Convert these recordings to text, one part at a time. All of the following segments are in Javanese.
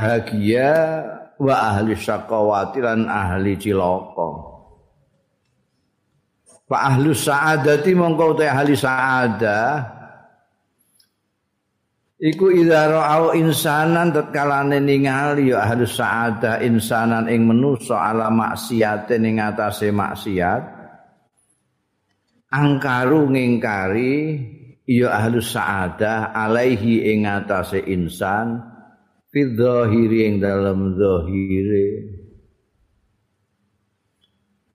bahagia wa ahli syaqawati lan ahli cilaka. Fa ahlu sa'adati mongko te ahli sa'adah. Iku idza ra'au insanan tatkalane ningali ya ahli sa'adah insanan ing menusa ala maksiate ning atase maksiat. Angkaru ngingkari ya ahli sa'adah alaihi ing atase insan fi ing dalem zahire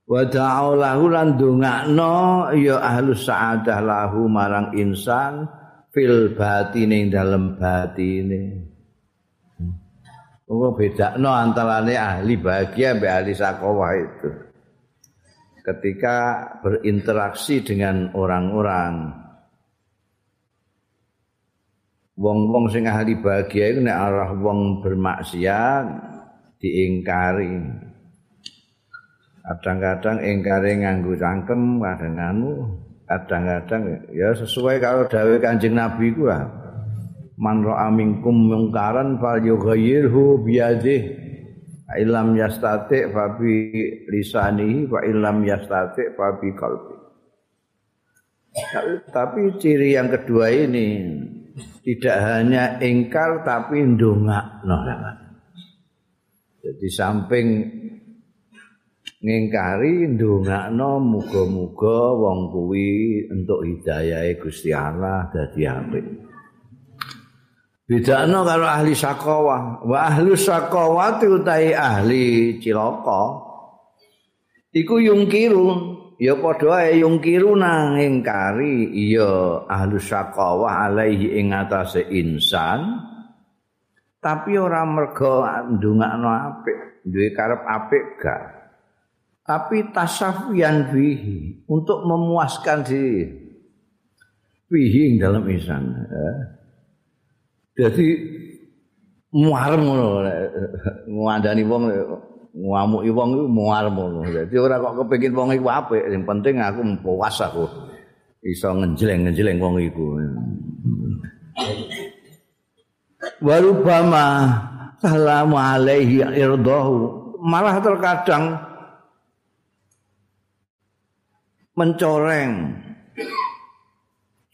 wa ta'ala lahu lan dongakno ya ahlus sa'adah lahu marang insan fil batine dalem batine Wong bedakno antarane ahli bahagia mbek ahli sakowah itu. Ketika berinteraksi dengan orang-orang. Wong-wong sing ahli bahagia itu nek arah wong bermaksiat diingkari. kadang-kadang engkare nganggo cangkem kadang anu kadang-kadang ya sesuai kalau dawuh Kanjeng Nabi ku lah. Man ra'a minkum mungkaran fal yughayyirhu bi yadihi ilam yastati fa bi lisanihi wa ilam yastati fa bi qalbi. Tapi ciri yang kedua ini tidak hanya engkar tapi ndongakno jadi samping ngingkari ndongakno muga-muga wong kuwi entuk hidayahe Gusti Allah dadi apik. Bedakno karo ahli sakawah, wa ahli sakawah utai ahli cilaka. Iku yungkiru, ya padha ae yungkiru nang ngingkari iya ahli sakawah alaihi ing atase insan. Tapi ora mergo ndongakno apik, duwe karep apik gak. tapi tasafian bihi untuk memuaskan diri bihi dalam insan ya. jadi muarem ngono ngandani wong ngamuk wong iku muarem ngono. Dadi ora kok kepengin wong iku apik. Sing penting aku puas aku. Iso ngenjleng-ngenjleng wong iku. Warubama salamu alaihi irdahu. Malah terkadang mencoreng.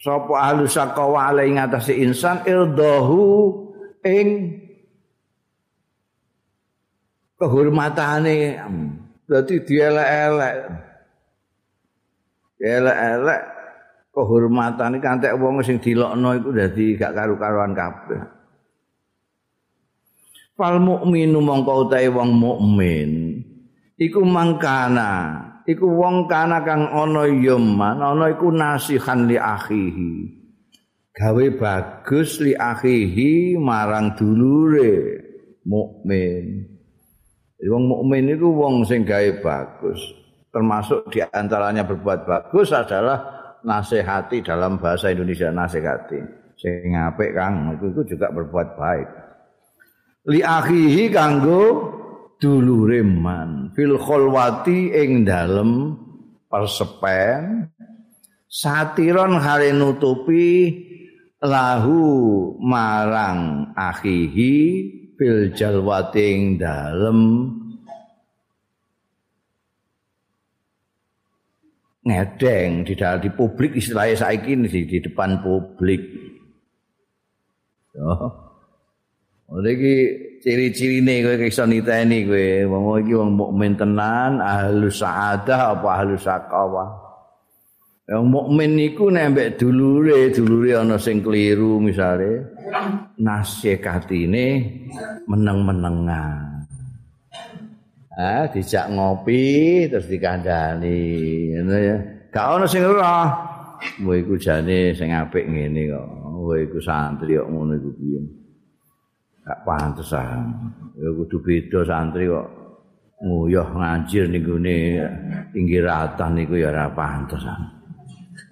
Sapa ahli sakawa alai ngatasi insan irdahu ing kehormatane dadi dielek-elek. Elek-elek kehormatane kantek wong sing dilokno iku dadi gak karu-karuan kabeh. Fal mukminu mongko utahe wong mukmin iku mangkana iku wong kana kang ana yaman ana iku nasihan li akhihi. Gawe bagus li akhihi marang dulure mukmin wong mukmin iku wong sing gawe bagus. Termasuk di antaranya berbuat bagus adalah nasihati dalam bahasa Indonesia nasihati. Sing apik kang itu juga berbuat baik. Li akhihi kanggo dulure man fil khulwati ing dalem persepen satiron hale nutupi lahu marang akhihi fil jalwati ing dalem ngedeng di dalam di publik istilahnya saiki di, di depan publik. Oh. Iki ciri-cirine kowe iso niteni kowe wong iki wong mukmin tenan ahlus saadah apa ahlus saqawah. Wong mukmin iku nek mbek dulure, dulure ana sing keliru misale nasihatine meneng-menengan. Ah, dijak ngopi terus dikandani, ngono ya. Gak ono sing ora. Kowe iku jane sing apik ngene kok. Kowe iku santri kok ngono iku piye. gak pantes ah. Ya kudu beda santri kok nguyah ngajir ning gone pinggiratan niku ya ora pantes ah.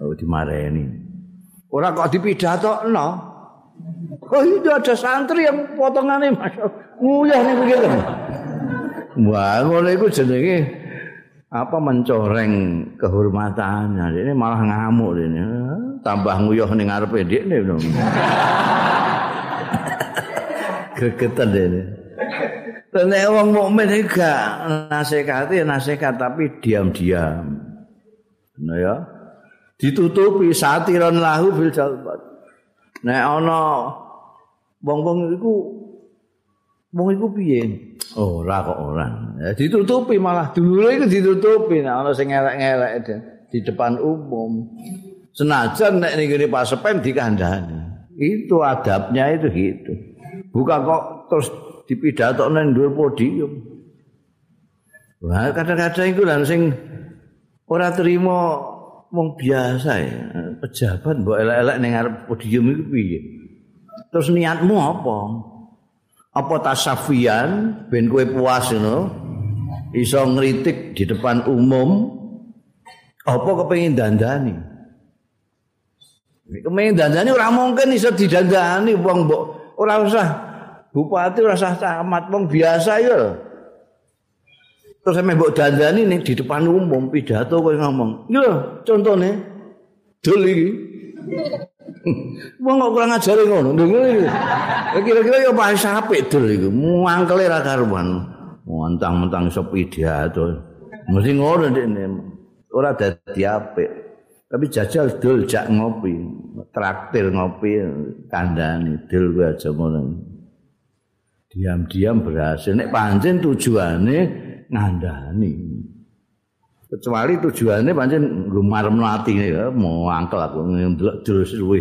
Oh dimareni. Ora kok dipidatokno. Oh itu ada santri yang potongannya masya nguyah nih begitu. Wah, ngono itu jenenge apa mencoreng kehormatannya. Ini malah ngamuk ini. Tambah nguyah ning ngarepe ndekne. gregetan dene. Nek wong mukmin iki gak nasihati nasihat tapi diam-diam. Nah ya. Ditutupi satiron lahu bil jalbat. Nek ana wong-wong iku wong iku piye? Ora kok ora. Ya ditutupi malah dulure iku ditutupi nek ana sing ngelek-ngelek di depan umum. Senajan nek ning ngene pasepen dikandani. Itu adabnya itu gitu. Bukan kok terus dipidato nang dhuwur podium. Wah, kadang-kadang iku lan sing ora terima wong biasa ya, pejabat mbok elek-elek ning arep podium iku piye? Terus niatmu apa? Apa tasafian ben kowe puas ngono? Iso ngritik di depan umum apa kepengin dandani? Kepengin dandani ora mungkin iso didandani wong mbok ora usah bupati rasa camat wong biasa ya. Terus sampe mbok dandani ning di depan umum pidato kowe ngomong. Yo contone dul iki. Wong kok kurang ajare ngono. Kira-kira yo paling apik dul iku. Muangkele ra karuan. Mentang-mentang iso pidato. Mesti ngono dekne. Ora dadi apik. Tapi jajal dul jak ngopi, traktir ngopi kandhani dul kuwi aja ngono. diam-diam berhasil nek pancen tujuane ngandani kecuali tujuane pancen nggo marem ati ya mau angkel aku ndelok terus luwe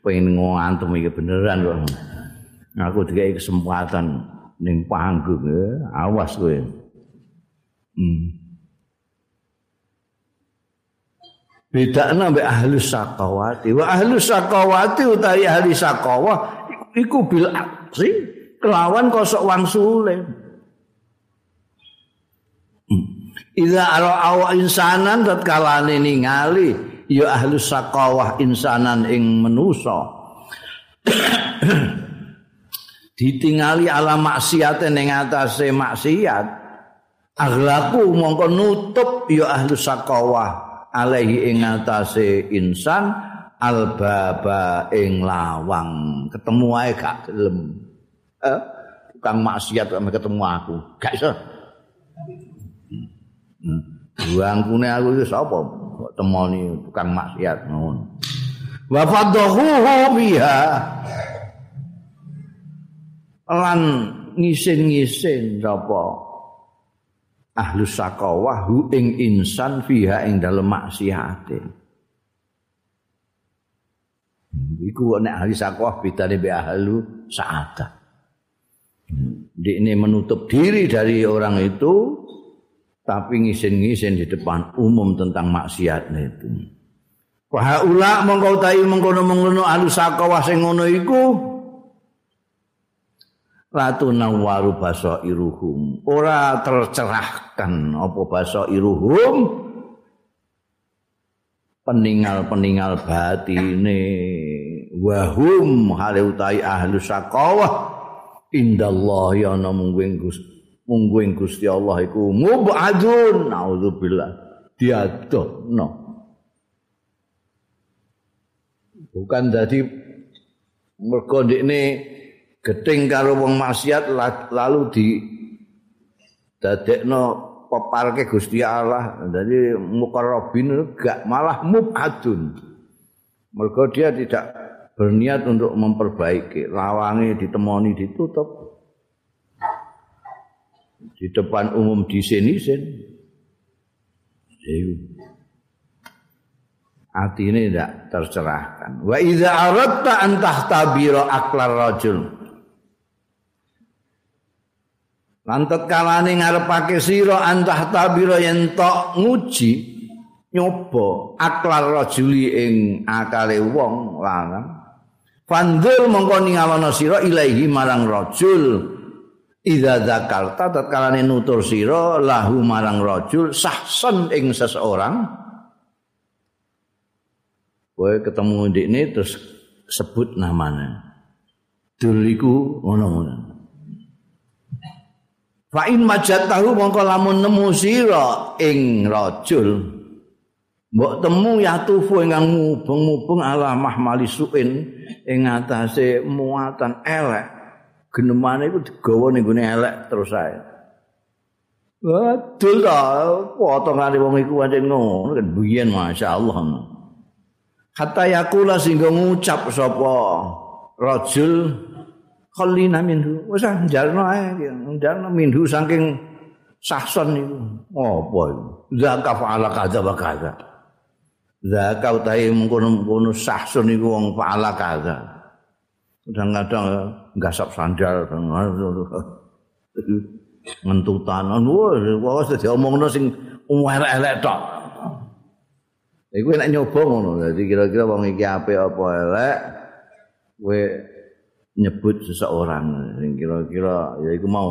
pengen ngantem iki beneran kok. Aku dikai kesempatan ning panggung ya awas kowe. Hmm. beda nambah ahli sakawati wa ahli sakawati utawi ahli sakawah iku bil aksi kelawan kosok wang sule. Hmm. Iza aro awa insanan dat ningali ya ahlus sakawah insanan ing menusa. Ditingali ala maksiat ning atase maksiat. Aglaku mongko nutup ya ahlus sakawah alaihi ing atase insan albaba ing lawang ketemu ae gak gelem. eh, tukang maksiat ketemu aku gak iso hmm. buangkune aku iki sapa? Kok temoni tukang maksiat ngono. Wa fadhuhu biha lan ngisin-ngisin sapa? Ahlu sakawah hu ing insan fiha ing dalem maksiate. Iku nek ahli sakawah bedane be ahlu saadah. Ini menutup diri dari orang itu tapi ngisin-ngisin di depan umum tentang maksiatnya itu. Fahaula mongkau ta'i mengkono-mengkono ahlu sakawah sing ngono iku. Latu nawaru baso iruhum. Ora tercerahkan apa baso iruhum. Peninggal-peninggal batine. Wahum hale utai ahlu sakawah. Indallah ya ana mungguing Gusti Allah iku mubadun. Naudzubillah diadohno bukan dadi mergo ndekne gedeng karo wong maksiat lalu di dadekno peparke Gusti Allah. Dadi mukarrabin gak malah mubadun. Mergo dia tidak berniat untuk memperbaiki. Lawangi ditemoni ditutup di depan umum di sini sen hati ini tidak tercerahkan. Wa idza aradta an tahtabira aklar rajul. Lantet kalane ngarepake sira antah tabira yen tok nguji nyoba aklar rajuli ing akale wong lanang. Fandul mongko ningalono sira ilaihi marang rajul idza zakarta tatkalane nutur sira lahu marang rajul sahsan ing seseorang. Kowe ketemu ndekne terus sebut namanya dul iku ngono-ngono. Fa in majatahu mongko lamun nemu sira ing rajul Mbok temu ya tufu ingkang mubeng-mubeng ala mahmali suin ing atase muatan elek genemane iku digawa ning gone elek terus ae. Wadul ta, potongane wong iku pancen ngono kan biyen masyaallah. Hatta yakula sehingga ngucap sapa rajul khalina minhu. Wis ah njalno ae, njalno minhu saking sahson niku. Apa iku? Zakaf ala kaza wa kaza. Zakau utahe mengkono-mengkono sahson niku wong ala kaza. Kadang-kadang ngasap sandal ngentutan wah wis diomongno sing elek tok iku nek nyoba ngono dadi kira-kira wong iki apik apa elek kowe nyebut seseorang sing kira-kira ya iku mau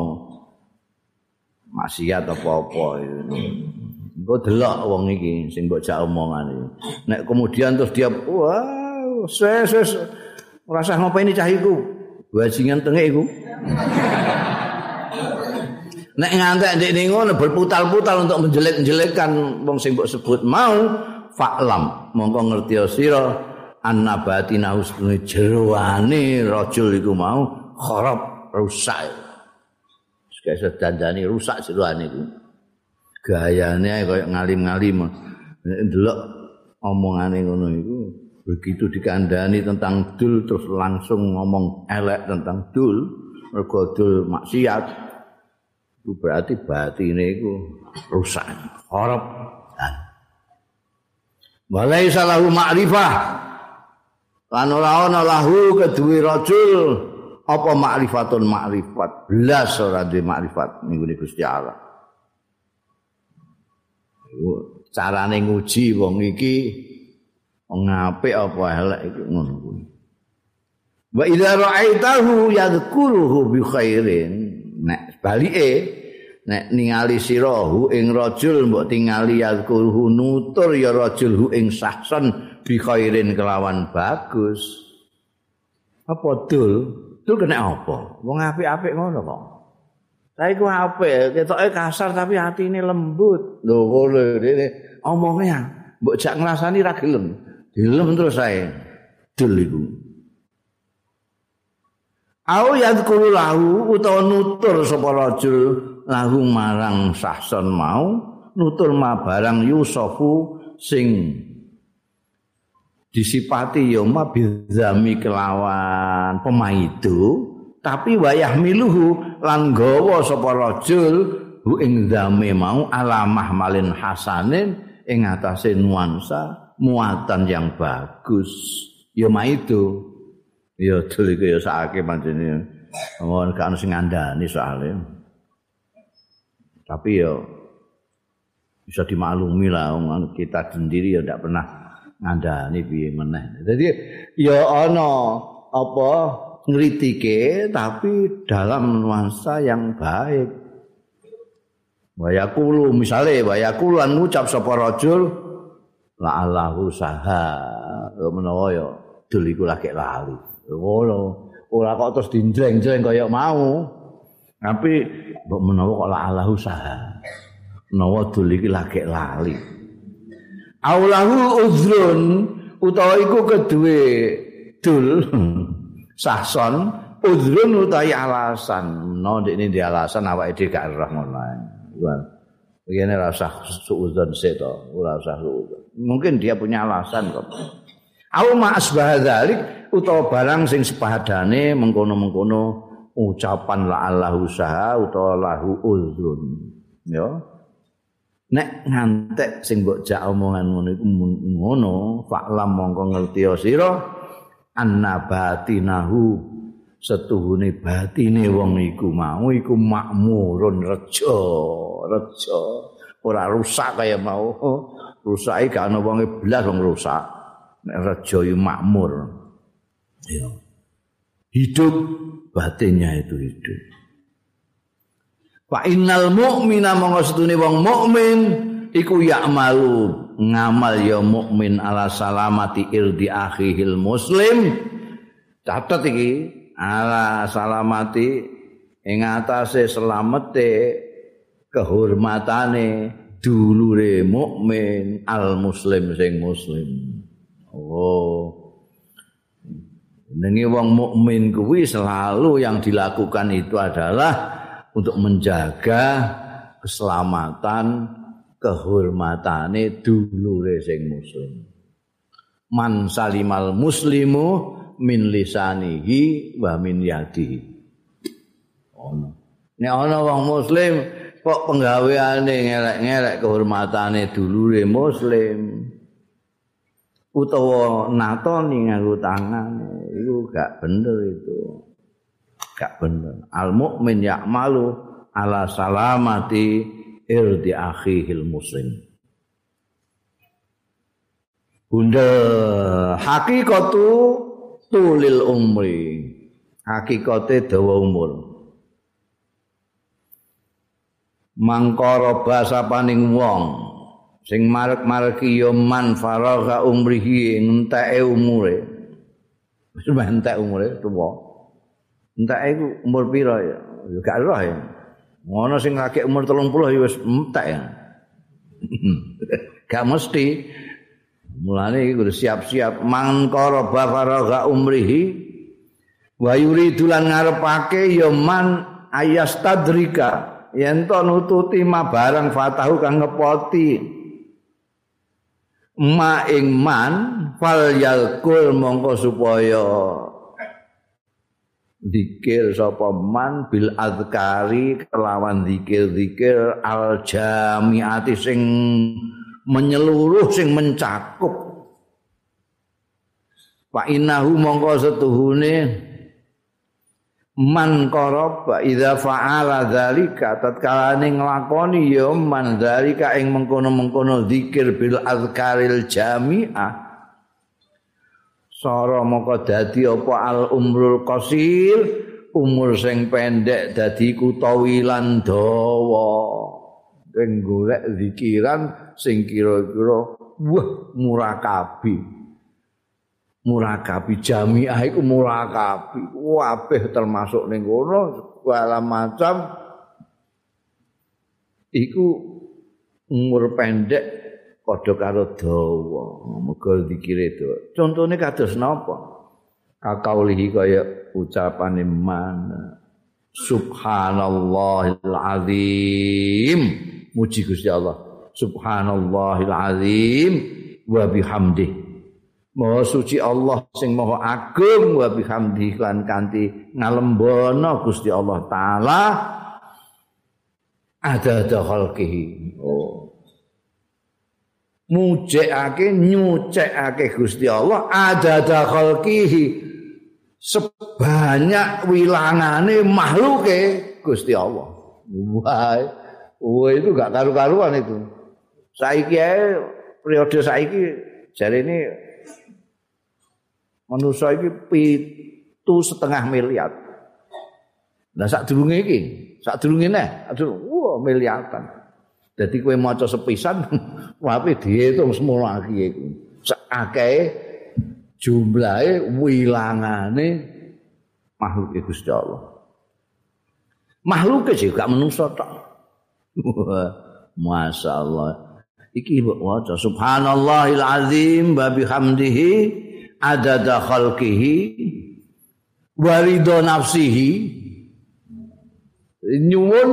maksiat apa-apa Engko delok wong iki sing mbok jak omongan Nek kemudian terus dia wah ses Ora usah ngopeni cah iku. Bajingan tenge iku. Nek ngantek ndek ning ngono berputal-putal untuk menjelek-jelekkan wong sing mbok sebut mau faklam mongko ngerti sira annabatina husnul jeroane rajul iku mau kharab rusak. Sekaya sedandani rusak jeroane iku. Gayane kaya ngalim-ngalim. Nek ndelok omongane ngono iku begitu dikandani tentang dul terus langsung ngomong elek tentang dul mergo dul maksiat itu berarti batine iku rusak harap Walai salahu ma'rifah. Lan ora ana lahu kedue rajul. Apa ma'rifatun ma'rifat? Belas ora duwe ma'rifat ning Gusti Allah. Carane nguji wong iki ngapik apa elek iku ngono kuwi? Wa idza ra'aitahu yadhkuruhu bi khairin. Nek balike nek ningali sirahu ing rajul mbok tingali yadhkuruhu nutur ya rajul hu ing sahsan bi khairin kelawan bagus. Apa dul? Dul kena apa? Wong apik-apik ngono kok. Tapi ku apik, ketoke kasar tapi hatine lembut. Lho ngono dene. Omongnya mbok jak ngrasani ra gelem. Dilem terus saya dul iku. Au yadkuru lahu utawa nutur sapa rajul lahu marang sahson mau nutur ma barang Yusufu sing disipati ya ma bizami kelawan pemaidu tapi wayah miluhu lan gawa sapa rajul hu ing zame mau alamah malin hasanin ing atase nuansa muatan yang bagus. Ya maido ya dul iku ya sakake pancene gak ono sing ngandani soalnya. Tapi ya bisa dimaklumi lah kita sendiri ya tidak pernah ngandani piye meneh. Jadi ya ono apa ngritike tapi dalam nuansa yang baik. Wayakulu misalnya wayakulu an ngucap sapa rajul la allahu saha. Menawa ya dul iku lagi lali. Ngono. Ora kok terus dinjreng-jreng kaya mau. Tapi mbok menawa kok la allahu saha. Menawa dul iki lagi lali. Aulahu uzrun utawa iku kedue dul. Sahson uzrun utawi alasan. No ndekne di alasan awake dhewe gak roh ngono Begini rasa suudzon seto, ora usah suudzon. Mungkin dia punya alasan kok. Au ma asbah dzalik utawa barang sing sepadane mengkono-mengkono ucapan la Allah usaha utawa lahu uzrun. Ya. Nek ngantek sing mbok jak omongan ngono iku ngono, faklam mongko ngerti sira annabatinahu setuhune batine wong iku mau iku makmurun reja reja ora rusak kaya mau rusake gak ana wong blas wong rusak. Nek reja yo makmur. Ya hidup batinnya itu hidup. Fa innal mu'mina monggo setune wong mukmin iku ya'malu ngamal ya mukmin ala salamati irdi akhihil muslim. Catat iki ala salamati ing atase selamete kehormatane dulure mukmin al muslim sing muslim oh Nengi wong mukmin kuwi selalu yang dilakukan itu adalah untuk menjaga keselamatan kehormatane dulure sing muslim. Man salimal muslimu min lisanihi wa min yadihi. Ono. Nek ana wong muslim kok penggaweane ngelek-ngelek kehormatane dulure muslim? Utawa natoni nganggo tangane iku gak bener itu. Gak bener. Al mukmin ya'malu ala salamati irdi akhihil muslim. Bunda hakikatu tulil umri. Hakikate dawa umur mangkara basa paning wong sing marek-mareki ya man faragha umrihi enteke umure. Wis entek umure tuwa. Enteke iku umur pira ya? Ya gak roh ya. Ngono sing lagi umur 30 ya wis entek ya. Gak mesti. Mulane iki kudu siap-siap. Mangkara faragha umrihi wa yuridu lan ngarepake ya man ayastadrika yen to nututi ma barang fatahu kang ngepoti. Ma ing man fal yalkul mongko supaya dikir sapa man bil azkari kelawan zikir-zikir al jamiati sing menyeluruh sing mencakup. Fa innahu mongko setuhune man qaraba idza fa'ala dzalika tatkala nglakoni ya man dzalika ing mengkono-mengkono zikir bil azkaril jami'ah sara moko dadi apa al umrul qasir umur sing pendek dadi kutawilan dawa ing golek zikiran sing kira-kira wah murakabi murakabi jamiah iku murakabi. Kabeh termasuk ning kono segala macam. Iku umur pendek padha karo dawa. Muga dikire itu contone kados napa? Kakaulihi kaya ucapane mana? Subhanallahil azim muji Gusti Allah. Subhanallahil azim wa bihamdihi Maha suci Allah sing maha agung wa bihamdi lan kanthi ngalembono Gusti Allah taala ada ada khalqihi. Oh. Mujekake nyucekake Gusti Allah ada ada khalqihi sebanyak wilangane makhluke Gusti Allah. Wah, wah itu gak karu-karuan itu. Saiki periode saiki jare ini manusia iki pitu setengah miliar. Nah sak durunge iki, sak durunge neh, aduh, wah miliaran. Dadi kowe maca sepisan, wae diitung semua lagi iku. Sakake jumlahe wilangane makhluk Gusti Allah. Makhluk sih gak manusa tok. Masya Allah. Iki waca subhanallahil azim wa bihamdihi adada khalqihi warido nafsihi. Nyuwun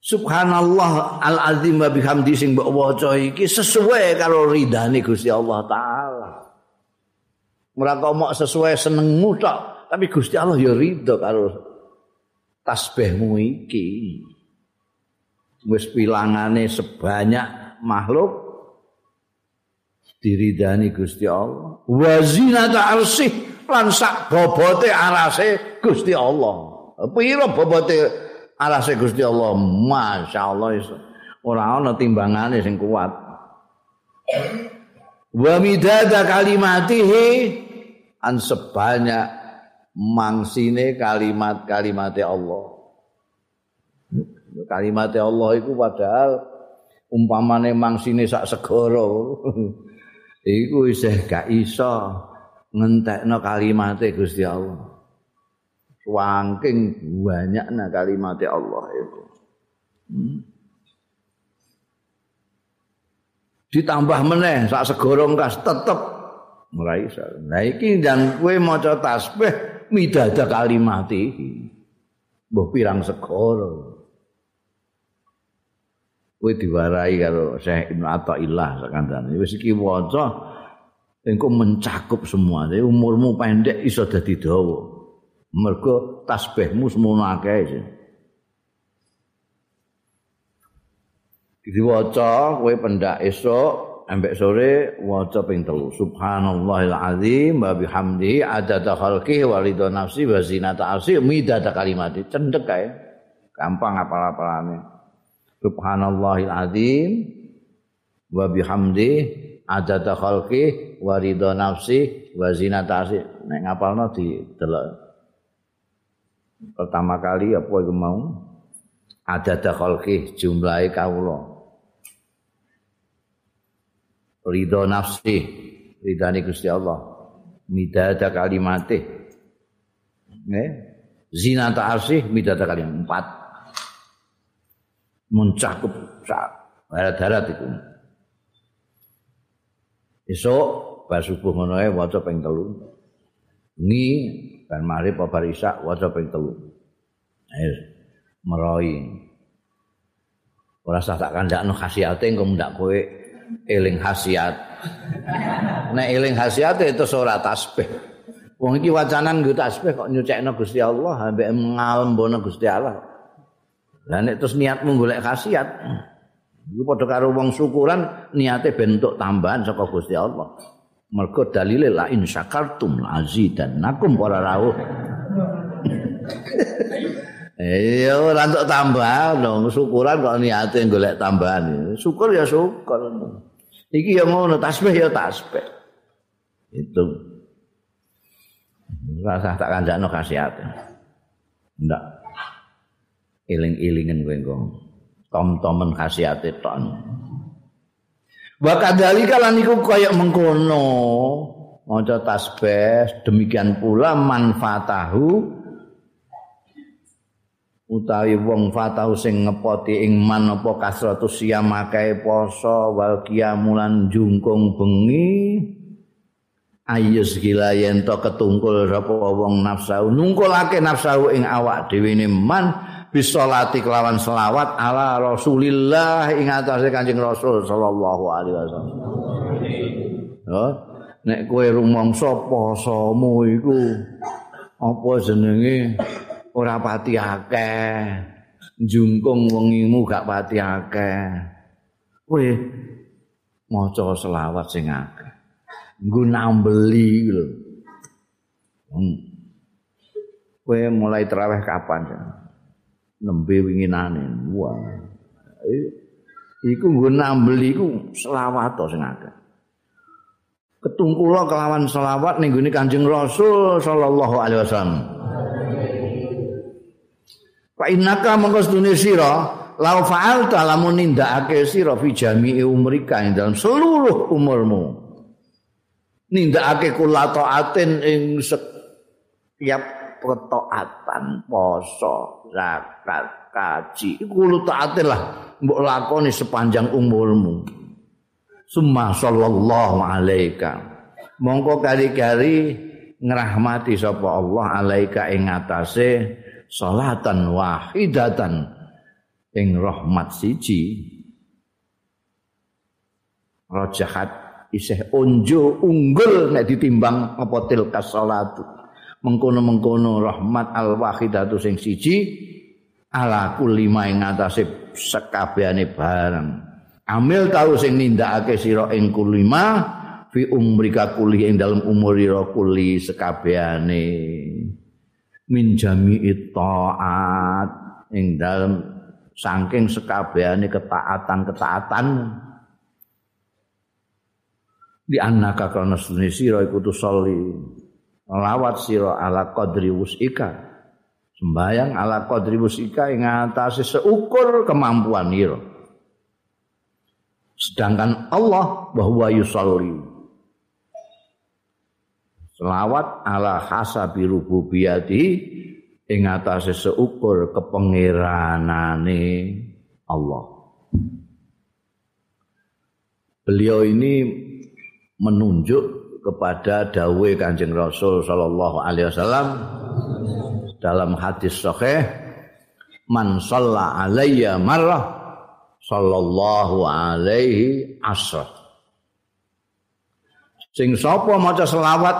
subhanallah al azim wa bihamdi sing mbok waca iki sesuai karo ridane Gusti Allah taala. Ora kok sesuai senengmu tok tapi Gusti Allah ya ridho karo tasbihmu iki. Wis pilangane sebanyak makhluk diridani Gusti Allah. Wa zinata arsih lan sak bobote arase Gusti Allah. Pira bobote arase Gusti Allah? Masyaallah ora ana timbangane sing kuat. Wa midada kalimatihi an sebanyak mangsine kalimat-kalimat Allah. Kalimat Allah itu padahal umpamane mangsine sak segara iku isih gak iso ngentekno kalimate Gusti Allah. Wangking banyakna kalimate Allah itu. Hmm. Ditambah meneh sak segoro kas tetep ora iso nah iki dan kowe maca tasbih midada kalimat iki mbah pirang segara kowe diwarai karo Syekh Ibnu Athaillah sakandane wis iki waca engko mencakup semua. Jadi umurmu pendek iso dadi dawa. Mergo tasbihmu semono akeh diwaca kowe pendak esuk ambek sore waca ping telu. Subhanallahil azim wa bihamdi adada khalqi wa ridha nafsi wa zinata arsi midada kalimati. Cendek kae. Gampang apal-apalane subhanallahil azim. Wa bihamdi adada khalqi wa ridha nafsi wa zinata arsi nek ngapalno di delok pertama kali apa iku mau? Adada khalqi jumlahe kawula. Ridho nafsi ridhani Gusti Allah. Midada kalimate ne zina ta'asih midada kalimat. Empat mencakup darat-darat itu esok pas subuh ngono ae waca ping telu ni kan mari apa bar isya waca ping telu ayo meroi ora sah tak kandakno khasiate engko ndak kowe eling khasiat. Nek eling khasiat itu ora tasbih. Wong iki wacanan nggo tasbih kok nyucekno Gusti Allah ambek ngalembono Gusti Allah. Lah nek terus niatmu golek khasiat, iku padha karo wong syukuran niate bentuk tambahan saka Gusti Allah. Mergo dalile la in syakartum azidannakum para rawuh. Iya ora entuk tambah dong syukuran kok niate golek tambahan. Syukur ya syukur. Iki ya ngono tasbih ya tasbih. Itu. Rasa tak kandakno khasiat. Ndak. Iling-ilingen kowe engko. Tom-tomen khasiate tok. Wa kadzalika lan iku kaya mengkono. Maca tasbih demikian pula manfaatahu utawi wong fatau sing ngepoti ing man apa kasratu siam akae poso wal kiamulan jungkung bengi ayus gila yen to ketungkul sapa wong nafsu nungkulake nafsu ing awak dhewe man bisolati kelawan selawat ala rasulillah ing atase kanjeng rasul sallallahu alaihi wasallam. Oh nek kowe rumangsa posomu iku apa jenenge? Ora pati akeh. Jungkung wengimu gak pati akeh. Kowe maca selawat sing akeh. Nggo nambeli lho. Hmm. kowe mulai terawih kapan ya nembe winginane. Wah. Iku nggo nambeli iku selawat to sing akeh. Ketungkula kelawan selawat ning Kanjeng Rasul sallallahu alaihi wasallam. Fa innaka mongko sedune sira lau fa'alta lamun nindakake sira fi jami'i umrika ing dalam seluruh umurmu. Nindakake kula taatin ing setiap ketaatan poso, zakat, kaji. Iku lu taatin lah mbok lakoni sepanjang umurmu. Summa sallallahu alaika. Mongko kali-kali ngrahmati sapa Allah alaika ing atase salatan wahidatan ing rahmat siji rajahat isih unju unggul nek ditimbang apa tilka salatu mengkono-mengkono rahmat al wahidatu sing siji ala kulli ma ing atase sekabehane barang. Amil tau sing nindakake sira ing kulima fi umrika kuli ing dalem umur ira kuli sekabehane min jami'i taat ing dalem saking sekabehane ketaatan-ketaatan. Di annaka kana sunni sira iku tusolli lawat sira ala qadri wusika. Sembayang ala qadri wusika ing atase seukur kemampuan ira sedangkan Allah bahwa yusolli selawat ala hasabi rububiyati ing atase seukur kepengeranane Allah. Beliau ini menunjuk kepada dawe Kanjeng Rasul sallallahu alaihi wasallam dalam hadis sahih man shalla alayya marrah sallallahu alaihi asr sing sapa maca selawat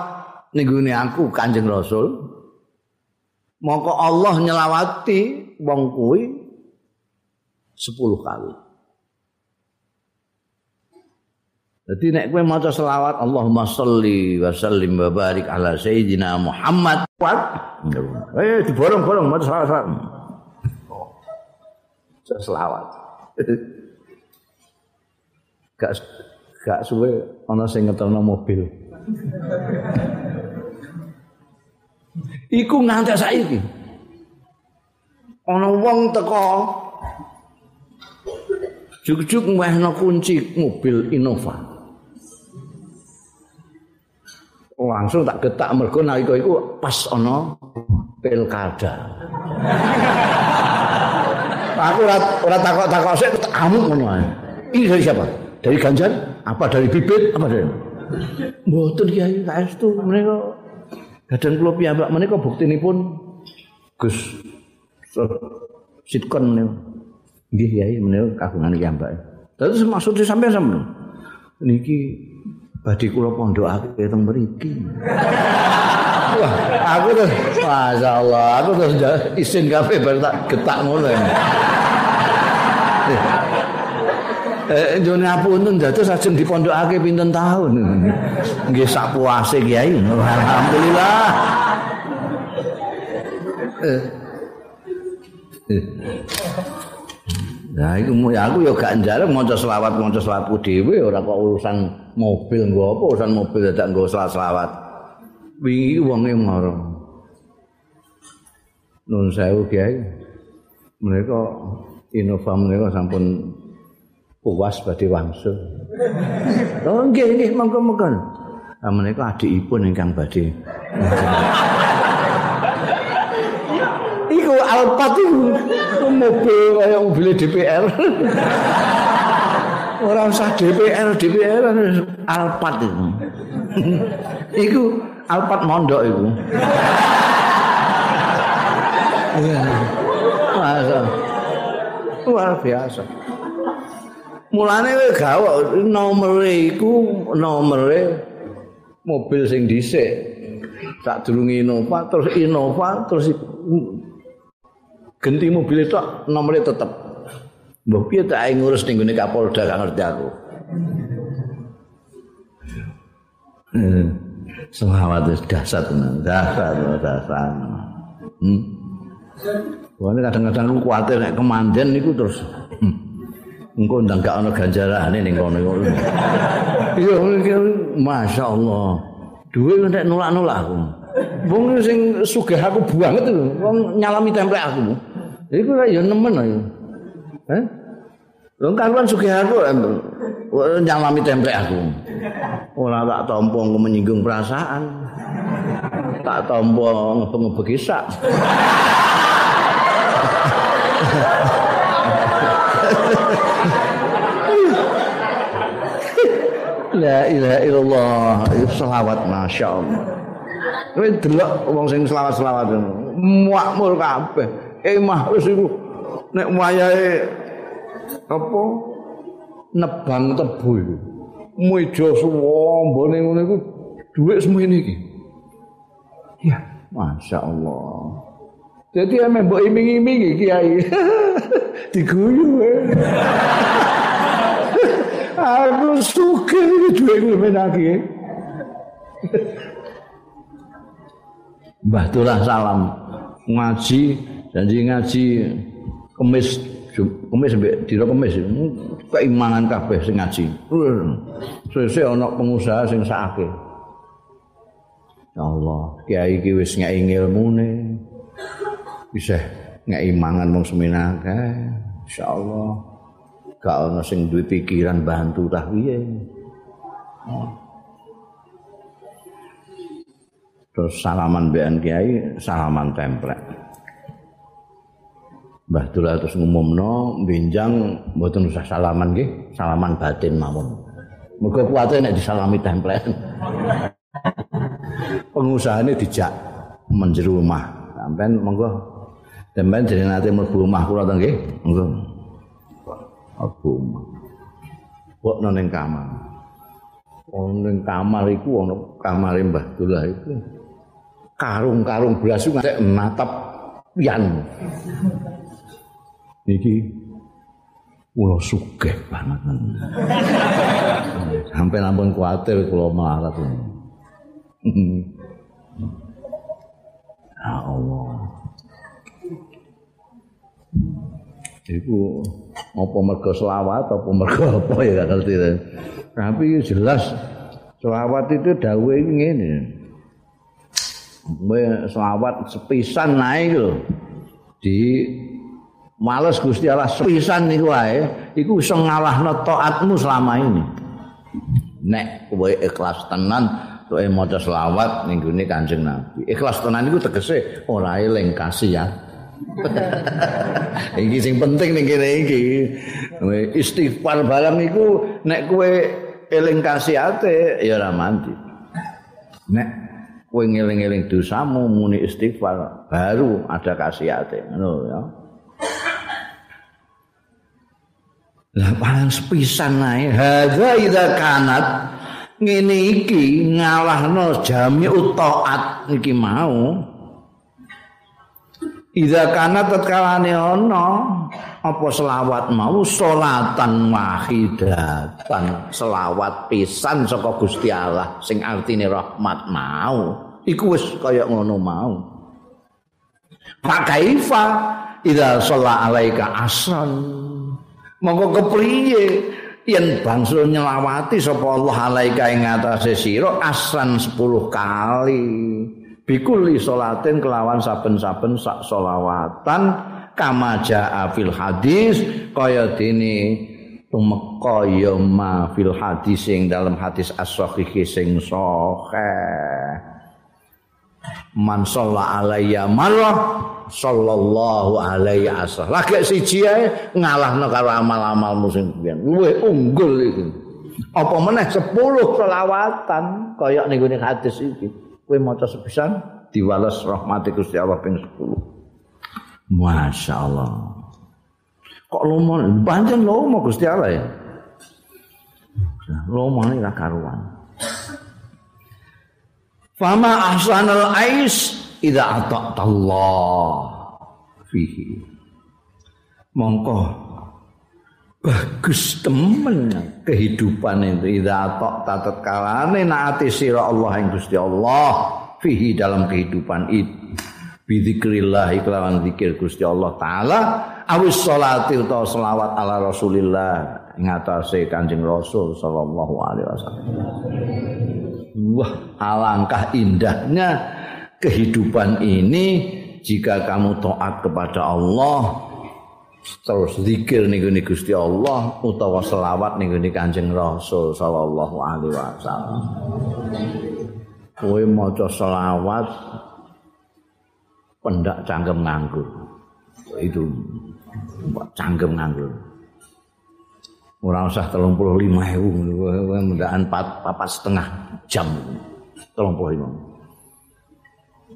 ning aku Kanjeng Rasul mongko Allah nyelawati wong kuwi 10 kali Jadi nek kowe maca selawat Allahumma sholli wa sallim wa barik ala sayyidina Muhammad. Kuat. Eh diborong-borong maca selawat. Oh. Selawat. gak gak suwe ana sing ngeterno mobil. Iku nganti saiki. Ana wong teko Juk-juk ngwehno kunci mobil Innova. Langsung tak getak mergo nalika iku pas ana pilkada. aku ora ora takok-takok sik amuk ngono ae. Ini dari siapa? Dari Ganjar? Apa dari Bibit? Apa dari? Mboten Kiai saestu menika gadang kula piyambak menika buktinipun Gus sitkon niku. Nggih Kiai menika kagungan piyambak. Terus maksud sampean sampean niki badhe kula pondhokake teng mriki. Wah, aku tuh masyaallah, aku tuh isin kafe bar tak getak ngono. Eh, jone apunten dados ajeng dipondhokake pinten taun. Nggih sak puase Kiai. Alhamdulillah. Eh. Nah, iku aku ya gak njaluk maca selawat maca selawatku dhewe ora kok urusan mobil nggo apa urusan mobil dadak nggo selawat. Wingi wonge mara. Nun sewu Kiai. Mereka Innova mereka sampun puas badhe wangsul. Oh nggih nggih monggo-monggo. Ah menika adikipun ingkang badhe. Alphard itu mobil kayak mobil DPR. Orang usah DPR, DPR Alphard itu. Iku Alphard mondok itu. Masa. Luar biasa. Mulane kowe gawok nomere iku nomere mobil sing dhisik. Tak durungi Innova terus Innova terus genti mobil itu nomornya tetap mbah piye tak ngurus ning gone Kapolda gak ngerti aku hmm. selawat itu dasar dasar dasar hmm. Wah, kadang-kadang aku khawatir nek kemanjen niku terus hmm. engko ndang gak ana ganjarane ning kono iku. Iya, masyaallah. Duwe nek nolak-nolak aku. Wong sing sugih aku banget lho, wong nyalami templek aku. Iku lah ya nemen ayo. Heh? Wong karuan sugih aku nyalami templek aku. Ora tak tampa menyinggung perasaan. Tak tampa ngebeng-ngebegi sak. La ilaha illallah. Selawat masyaallah. Kowe delok wong sing selawat-selawat makmur kabeh. Emah wis iku nek wayahe apa nebang tebu iku. Meja suwombone ngono iku dhuwit semene iki. Ya, Masya Allah. Jadi ame mbok iming-iming kiai. Diguyu. Aku suka iki dhuwit menaki. Mbah Tulah salam ngaji janji ngaji kemis kemis mbek dira kemis keimanan kabeh sing ngaji. Sesuk ana pengusaha sing sakake. Ya Allah, kiai iki wis ngeki ilmune. Bisa ngeki mangan wong seminake. Insyaallah. Gak ana sing duwe pikiran bantu tah piye. terus salaman bean kiai salaman templek Mbah Dula terus ngumumno benjang mboten usah salaman nggih salaman batin mawon Mergo kuwate nek disalami templen. Pengusahane dijak menjeru rumah. Sampeyan monggo sampeyan jenenge nate mlebu omah kula to nggih. Monggo. Aku omah. Kok nang kamar. Wong ning kamar iku ana kamare Mbah Dullah iku. Karung-karung beras ngantek natap pian. Niki kula sugih banget. Sampai ampun kuatir kula melarat. Ya Allah. Iku apa mergo selawat apa mergo apa ya gak ngerti. Tapi jelas selawat itu dawuhe ngene. Selawat sepisan naik lho. Di males Gusti Allah sepisan niku wae iku iso ngalahno taatmu selama ini. Nek kowe ikhlas tenan kowe maca selawat ning gone Kanjeng Nabi. Ikhlas tenan iku tegese ora eling kasihan. Iki sing penting ning kene iki. Istighfar barang iku nek kowe eling kasihate ya ora mandi. Nek kowe ngeling-eling dosamu muni istighfar baru ada kasihate ngono ya Lah paling sepisan nae hadza idza kanat ngene iki ngalahno jami utaat iki mau. Idza kana tatkalane ana apa selawat mau? Salatan wahidatan. Selawat pisan saka Gusti Allah sing artine rahmat mau. Iku wis kaya ngono mau. Pak Kaifa? Idza shalla alaika asran monggo kepriye yen bangsul nyelawati sapa Allah alaika ing atase sira asan 10 kali. Bikuli salatin kelawan saben-saben sak selawatan. Kama jaa fil hadis kaya dene tumeka ya ma fil hadis sing dalam hadis as-sahih sing sahih man shalla alayya marrah sallallahu alaihi asal. Lagi siji ae ngalahno karo amal-amalmu sing pian. Luwih unggul iki. Apa meneh 10 selawatan kaya ning ngene hadis iki. Kowe maca sepisan diwales rahmat Gusti Allah ping 10. Masya Allah. Kok lomo, pancen lomo Gusti Allah ya. Lomo ini karuan. Fama ahsanal ais ata'ta Allah fihi. Mongko bagus temen kehidupan itu idza ata'ta tatkalane naati sira Allah yang Gusti Allah. Fihi dalam kehidupan itu. Bidzikrillah kelawan zikir Gusti Allah taala. Awis salati utawa selawat ala Rasulillah. Ing atase Kanjeng Rasul sallallahu alaihi wasallam wah alangkah indahnya kehidupan ini jika kamu taat kepada Allah terus zikir gini Gusti Allah utawa selawat nih gini Kanjeng Rasul sallallahu alaihi wasallam. Kowe maca selawat pendak cangkem nganggur. Itu cangkem nganggur. Ora usah 35.000 mendakan 4 4 setengah jam. 35.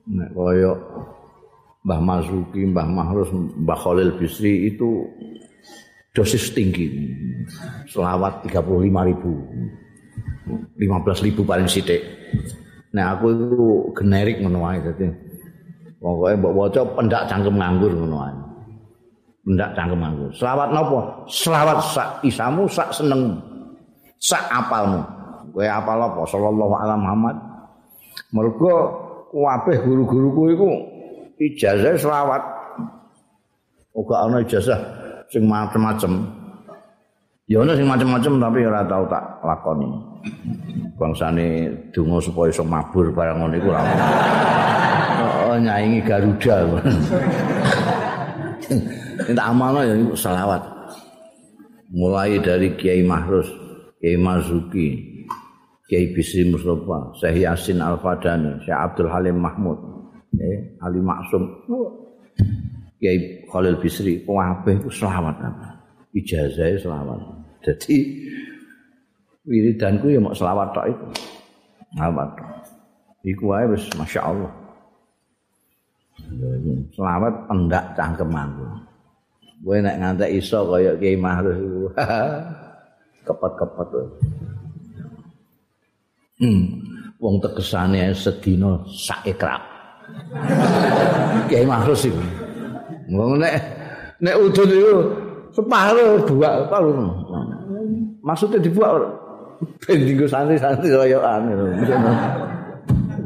nek kaya Mbah Masuki, Mbah Mahrus, Mbah Khalil Bisri itu dosis tinggi. Selawat 35 ribu. 15 ribu paling sidik. Nah aku itu generik menuai. Jadi, pokoknya mbak waca pendak cangkem nganggur menuai. Pendak cangkem nganggur. Selawat nopo? Selawat sak isamu, sak seneng. Sak apalmu. Kue apal apa? Sallallahu ala Muhammad. Mereka kabeh guru-guruku iku ijazah selawat. Uga ana ijazah sing macem-macem. Ya ana sing macem-macem tapi ora tau tak lakoni. Bangsane donga supaya iso mabur barang ngono iku ora. Oh nyaingi Garuda. Minta amalno ya selawat. Mulai dari Kiai Mahrus, Kiai Mazuki, Kiai Bisri Mustafa, Syekh Yasin Al-Fadani, Syekh Abdul Halim Mahmud, eh, Ali Maksum, Kiai Khalil Bisri, kabeh ku selawat apa? Ijazah selawat. Jadi wiridanku ya mau selawat tok itu selawat iku wae wis masyaallah selawat pendak cangkemanku kowe nek ngantek iso kaya Kiai iku. Kepet-kepet hmm. Wong tekesane sedina sak ikrab Kiai Mahrus iku. Wong nek nek udun iku separuh buak paru maksudnya dibuat ben dinggo santri-santri kaya anu.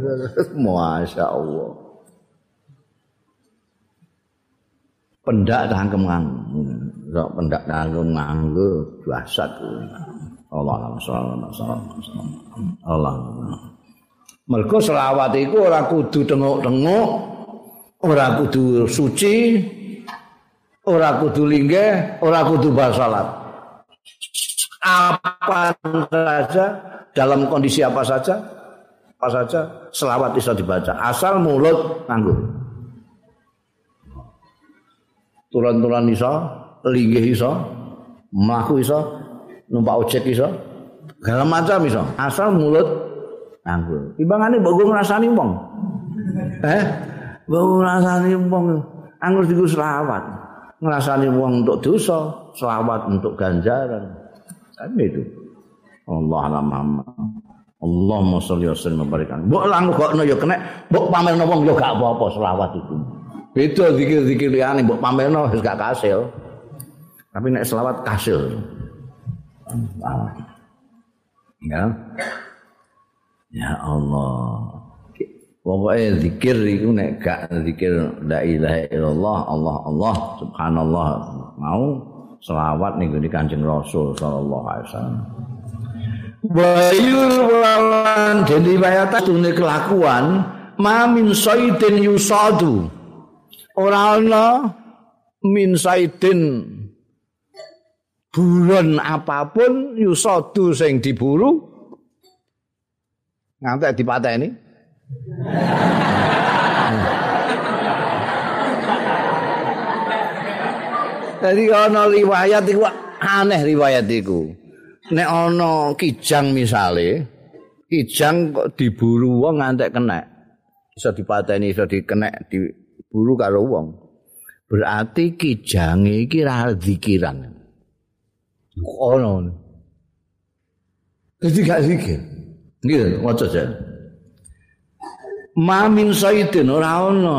Masya Allah. Pendak tangkem nganggo. Sok pendak tangkem nganggo. Allah Allah Allah. Mergo selawat iku ora kudu tengok-tengok, ora kudu suci, ora kudu linggih, ora kudu basalat. apa saja dalam kondisi apa saja apa saja selawat bisa dibaca asal mulut nganggur turun-turun iso linggih iso mlaku iso numpak ojek iso segala macam iso asal mulut nganggur timbangane mbok ngrasani wong eh mbok ngrasani wong anggur diku selawat ngrasani wong untuk dosa selawat untuk ganjaran Kan itu. Allah ala mama. Allah sholli wa sallim memberikan. Mbok lang kok no ya kena, mbok pamerno wong yo gak apa-apa selawat itu. Beda zikir-zikir liyane mbok pamerno wis gak kasil. Tapi nek selawat kasil. Ya. Ya Allah. Pokoknya zikir itu nek gak zikir la ilaha illallah Allah Allah subhanallah mau selawat ning di Kanjeng Rasul sallallahu alaihi wasallam. Bayul walan dene wayata tune kelakuan mamin saidin yusadu. Ora ana min saidin buron apapun yusadu sing diburu ngantek dipateni. Jadi ana riwayat iku aneh riwayat iku. Nek ana kijang misale, kijang kok diburu wong ngantek kena. Bisa dipateni, bisa dikenek diburu karo wong. Berarti kijange iki ra zikiran. Ono. Dadi gak zikir. Nggih, waca aja. Mamin sayyidin ora ana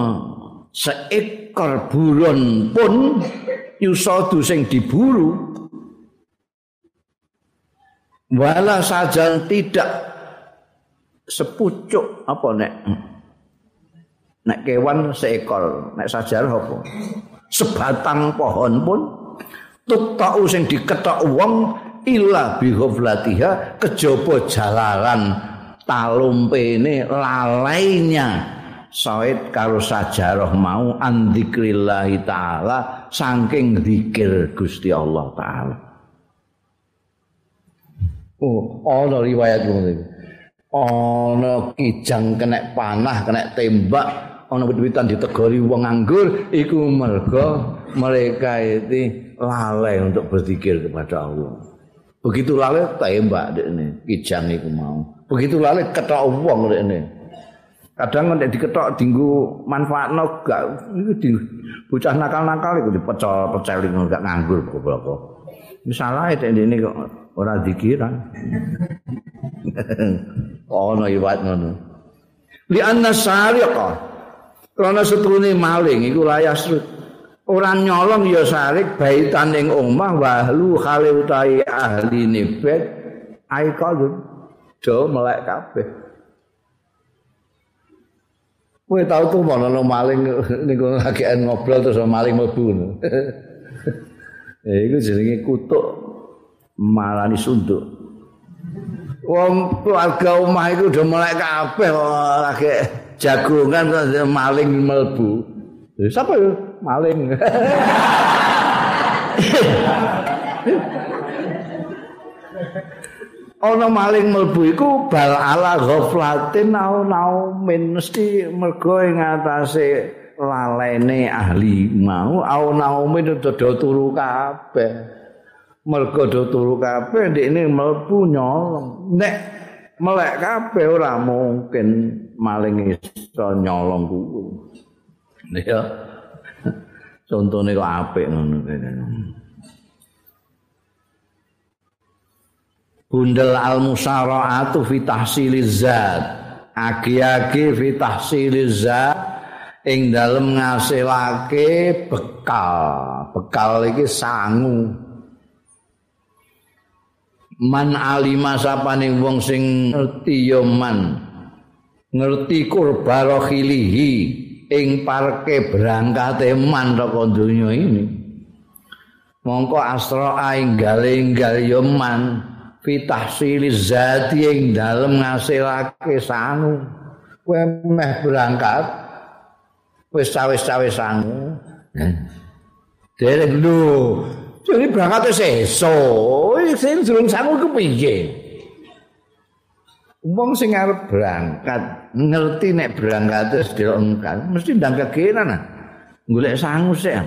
seekor buron pun yusadu sing diburu wala saja tidak sepucuk apa nek nek kewan seekor nek sajar apa sebatang pohon pun tuktau sing diketok wong illa bihoflatiha kejaba jalaran talumpene lalainya Said karo sajarah mau andikrillahi taala saking zikir Gusti Allah taala. Oh, ana riwayat iki. Ana kijang kena panah, kena tembak, ana wit-witan ditegori wong nganggur, iku mergo mereka itu lalai untuk berzikir kepada Allah. Begitu lalai tembak dekne, kijang iku mau. Begitu lalai ketok wong dekne. kadang nek diketok dinggo manfaatno gak iku di bocah nakal-nakal iku dipecol-pecel ngono gak nganggur goblok. Misalnya itu ini kok ora dikiran. oh no iwat ngono. Li anna sariqa. Karena setrune maling iku layas ora nyolong ya sarik baitan ing omah wahlu khale utahi ahli nibet ai kalun do melek kabeh. Kowe tau tuh mana maling niku lagi ngobrol terus maling mlebu. Ya iku jenenge kutuk malani sunduk. Wong keluarga omah itu udah mulai kabeh lagi jagungan maling mlebu. Siapa ya? Maling? ana maling mlebu iku bal ala ghaflatin au nau mesti mergo ing atase lalene ahli mau au nau min turu kabeh. Mergo do turu kabeh ndekne mlebu nyolong. Nek melek kabeh ora mungkin maling iso nyolong kuwi ya contone kok apik ngono Bundel al-musara'atu fi tahsiliz zat. Agi-agi fi tahsiliz zat ing dalem ngasilake bekal. Bekal iki sangu. Man alima sapane wong sing ngerti ya man. Ngerti kurbarohilihi ing parke berangkate man saka donya ini. Mongko asra ing gale-gale ya man. fitahsili zati ing dalem ngasilake sangu kowe meh berangkat wis cawe-cawe sangu derek lho jadi berangkat seso sing durung sangu ku piye wong sing arep berangkat ngerti nek berangkat wis dilengkan mesti ndang kegiatan golek sangu sih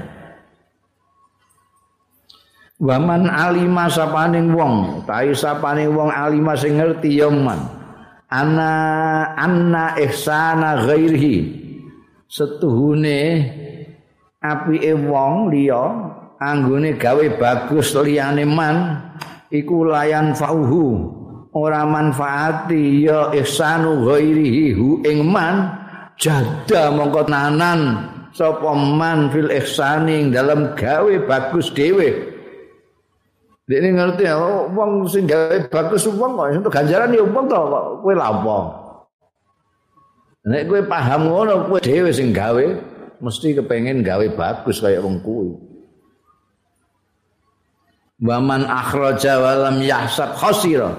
Waman alima sapaning wong, tai sapaning wong alima sing ngerti ya man. Ana anna ihsana ghairihi. Setuhune apike wong liya anggone gawe bagus liyane man iku layan fauhu. Ora manfaati ya ihsanu ghairihi hu ing man jada mongko nanan sapa man fil ihsani dalam gawe bagus dhewe ini ngerti ya, uang sing gawe bagus uang kok, untuk ganjaran ya uang kok, kue lapo. Nek kue paham ngono, kue dewe sing gawe, mesti kepengen gawe bagus kayak uang kue. Waman akhraja walam yahsab khosira.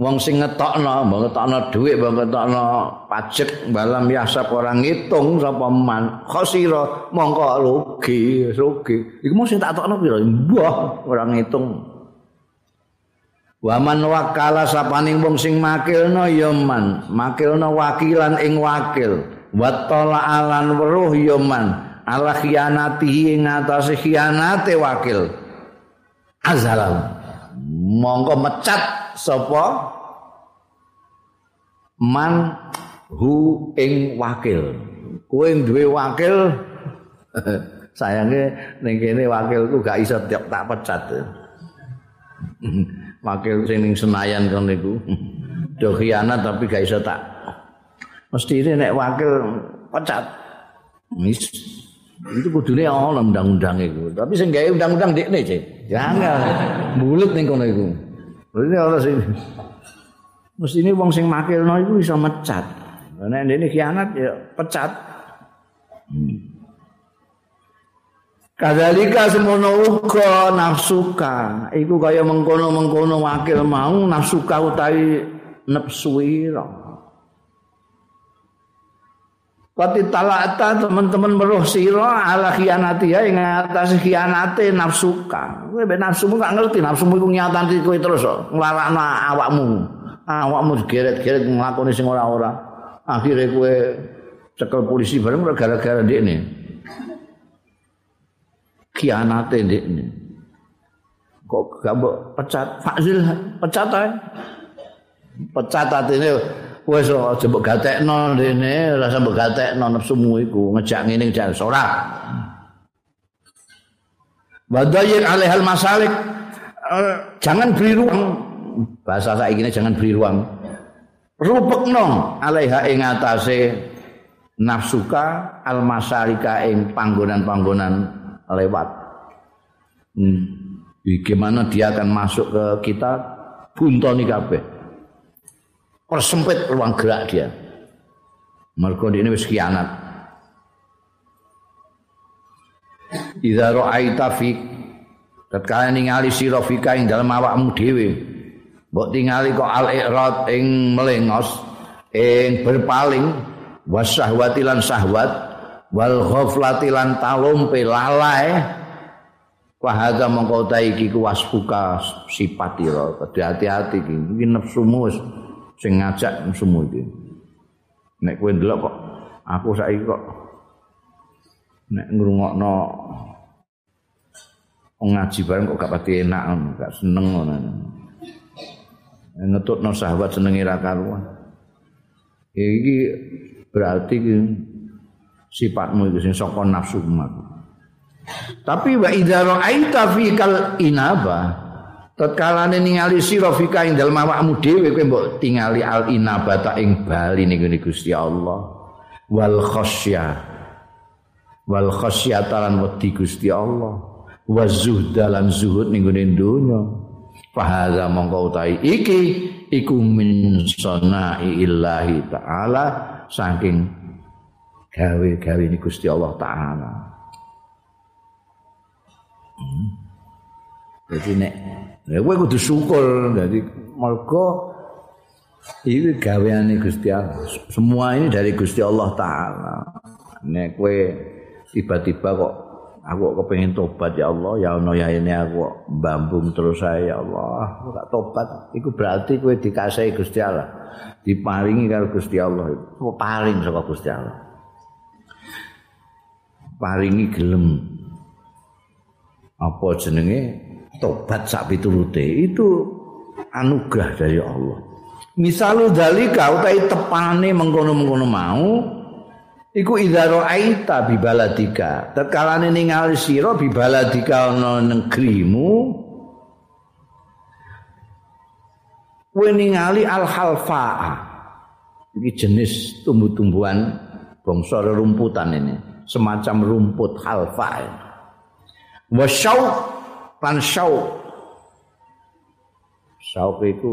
Wong sing ngetokno, mbok ngetokno dhuwit, mbok ngetokno pajak, balam yahsab orang ngitung sapa man khosira, mongko rugi, rugi. Iku mesti tak tokno pira? Mbah, orang ngitung. Waman wakala sapaning wong sing makilna ya man, makilna wakilan ing wakil. Watala alan weruh ya man, ala khianatihi ing atase khianate wakil. Azalam. Mongko mecat sapa man hu ing wakil. Kowe duwe wakil sayange ning kene wakilku gak iso tak pecat. wakil sing ning Senayan kon niku. Do khianat tapi gak iso tak. Mesti ini nek wakil pecat. Mis itu kudune ana undang-undang iku. Tapi sing gawe undang-undang dekne, Cek. Jangan. Mulut ning kono iku. Ini ana sing Mesti ini wong sing makilno iku iso mecat. Nek ini khianat ya pecat. Hmm. Kadzalika semono uga nafsuka. Iku kaya mengkono-mengkono wakil mau nafsuka utawi nepsu ira. Pati talata teman-teman meruh sira ala khianati ya ing atas khianate nafsuka. Kowe ben nafsumu gak ngerti nafsumu iku nyatani kowe terus nglarakno awakmu. Awakmu geret-geret nglakoni sing ora-ora. Akhire kowe cekel polisi bareng gara-gara ndekne. kianate ndekne. Kok gak pecat Fazil pecat ae. Pecat atine wis aja mbok gatekno ndekne, ora usah mbok gatekno nepsumu iku ngejak ngene ngejak ora. Wadayin alaihal masalik jangan beri ruang bahasa saya ini jangan beri ruang rupekno alaiha ing atase nafsuka al masalika ing panggonan-panggonan lewat. Hmm. Bagaimana dia akan masuk ke kita buntoni kabeh. Persempit ruang gerak dia. Mergo ini wis kianat. Idza ra'aita fi tatkala ningali sira fika ing dalem awakmu dhewe. Mbok tingali kok al-i'rad ing melengos ing berpaling wasahwati lan sahwat wal ghaflati lan talumpe lalai wa hadza mongko ta iki ku wasbuka sifat hati-hati iki iki nafsumu sing ngajak nafsumu iki. Nek kowe ndelok kok aku saiki kok nek ngrungokno ngaji bareng kok gak pati enak gak seneng ngono. Ngetutno sahabat senenge ra karuan. Iki berarti sifatmu itu sing saka nafsu tapi wa idza ra'aita fi kal inaba tatkalane ningali sira fika ing dalem awakmu dhewe kowe mbok tingali al inabata ing bali ning Gusti Allah. Wal khasyah. Wal khasyatalan wedi Gusti Allah. Wa zuhdalan zuhud ning gone donya. Fahadha mongko utahi iki iku min sana'i illahi taala saking gawe-gawe ni Gusti Allah taala. Hmm. jadi nek ya kowe kudu syukur dadi mergo iki gaweane Gusti Allah. Semua ini dari Gusti Allah taala. Nek kowe tiba-tiba kok aku kepengen tobat ya Allah ya ono ya ini aku bambung terus saya ya Allah aku tak tobat. Itu berarti kowe dikasih Gusti Allah. Diparingi karo Gusti Allah. Itu paring saka Gusti Allah? Paringi gelem. Apa jenenge tobat sak piturute itu anugerah dari Allah. Misalu dalika utahe tepane mengkono-mengkono mau iku idza ra'aita bi baladika. Tetkalane ningali sira bi baladika ana negerimu kowe ningali al halfa iki jenis tumbuh-tumbuhan bangsa rumputan ini semacam rumput halfa wa lan syauq syauq itu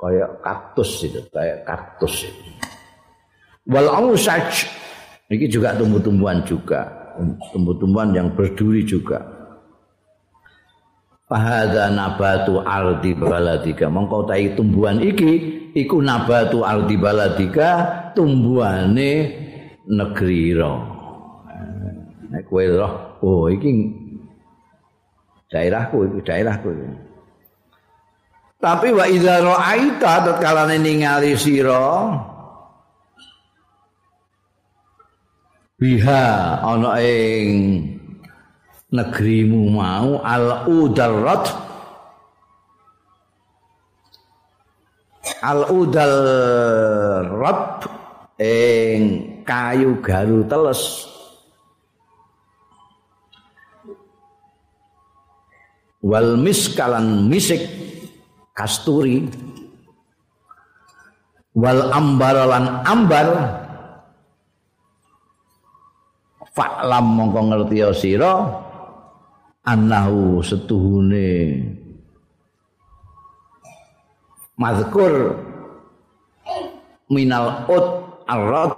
kayak kaktus itu kayak kaktus itu. Wal ausaj. Ini juga tumbuh-tumbuhan juga. Tumbuh-tumbuhan yang berduri juga. Fahadha nabatu ardi baladika. Mengkau tai tumbuhan iki Iku nabatu ardi baladika Tumbuhane negeri roh Nek kue roh Oh iki Daerahku itu daerahku Tapi wa idha ro'aita Tatkala ningali siro biha ana ing negerimu mau al udarrat. Al udarrat ing kayu garu teles wal miskalan misik kasturi. Wal ambaralan ambar. Fa'lam mongko ngerti ya sira. Annahu setuhune. Mazkur minal ut arad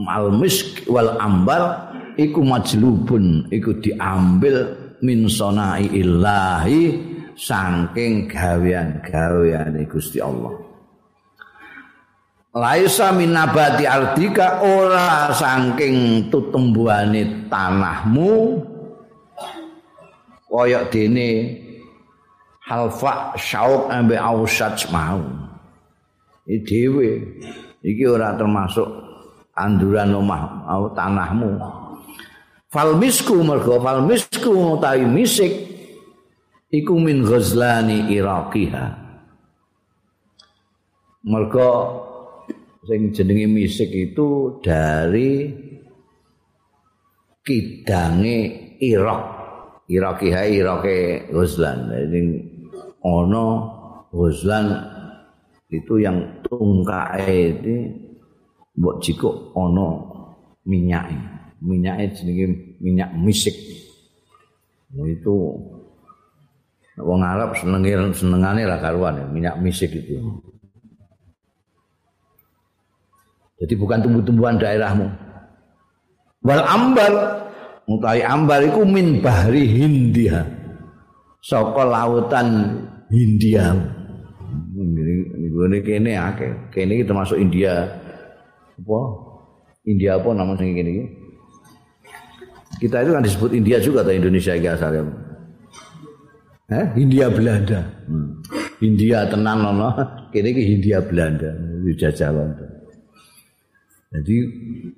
mal misk wal ambar. Iku majlubun iku diambil min sonai illahi saking gawean-gaweane Gusti Allah. Laisa minabati ardika ora saking tutumbuhane tanahmu. Kaya dene halfa syauk ambe ausat mau iki dhewe iki ora termasuk anduran au tanahmu fal misku mergo fal misku utawi misik iku min ghazlani iraqiha mergo sing jenenge misik itu dari kidange Irak. Irak ya Irak Ghazlan. Ini ono Ghazlan itu yang tungkae itu mbok jiko ono minyak. Minyaknya jenenge minyak misik. Itu wong Arab senenge senengane ra karuan minyak misik itu. Jadi bukan tumbuh-tumbuhan daerahmu. Wal ambar, mutai ambar iku min bahri Hindia. Saka lautan Hindia. Ini kene akeh. Kene iki termasuk India. Apa? India apa nama sing kene Kita itu kan disebut India juga atau Indonesia iki asalnya. Eh, Hindia Belanda. Hmm. India tenan ono, kene iki Hindia Belanda, dijajah London. Jadi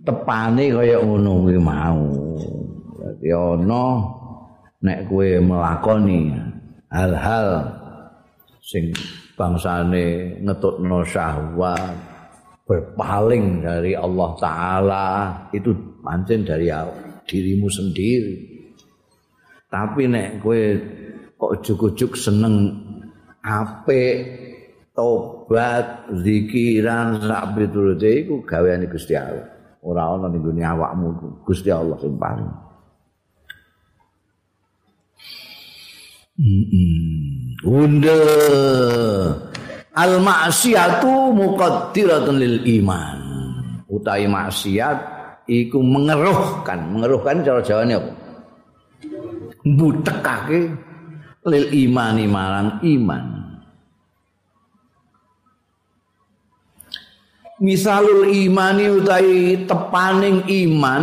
tepane kaya ngono kuwi mau. Dadi ana nek kowe melakoni hal-hal sing bangsane ngetutno syahwat berpaling dari Allah taala itu pancen dari dirimu sendiri. Tapi nek kowe kok juk-juk seneng apik tobat zikiran sak piturute iku gaweane Gusti Allah. Ora ana ning awakmu Gusti Allah sing paling. Bunda al maksiatu muqaddiratun lil iman. Utai maksiat iku mengeruhkan, mengeruhkan cara jawane apa? Mbutekake lil imani marang iman. Misalul imani utai tepaning iman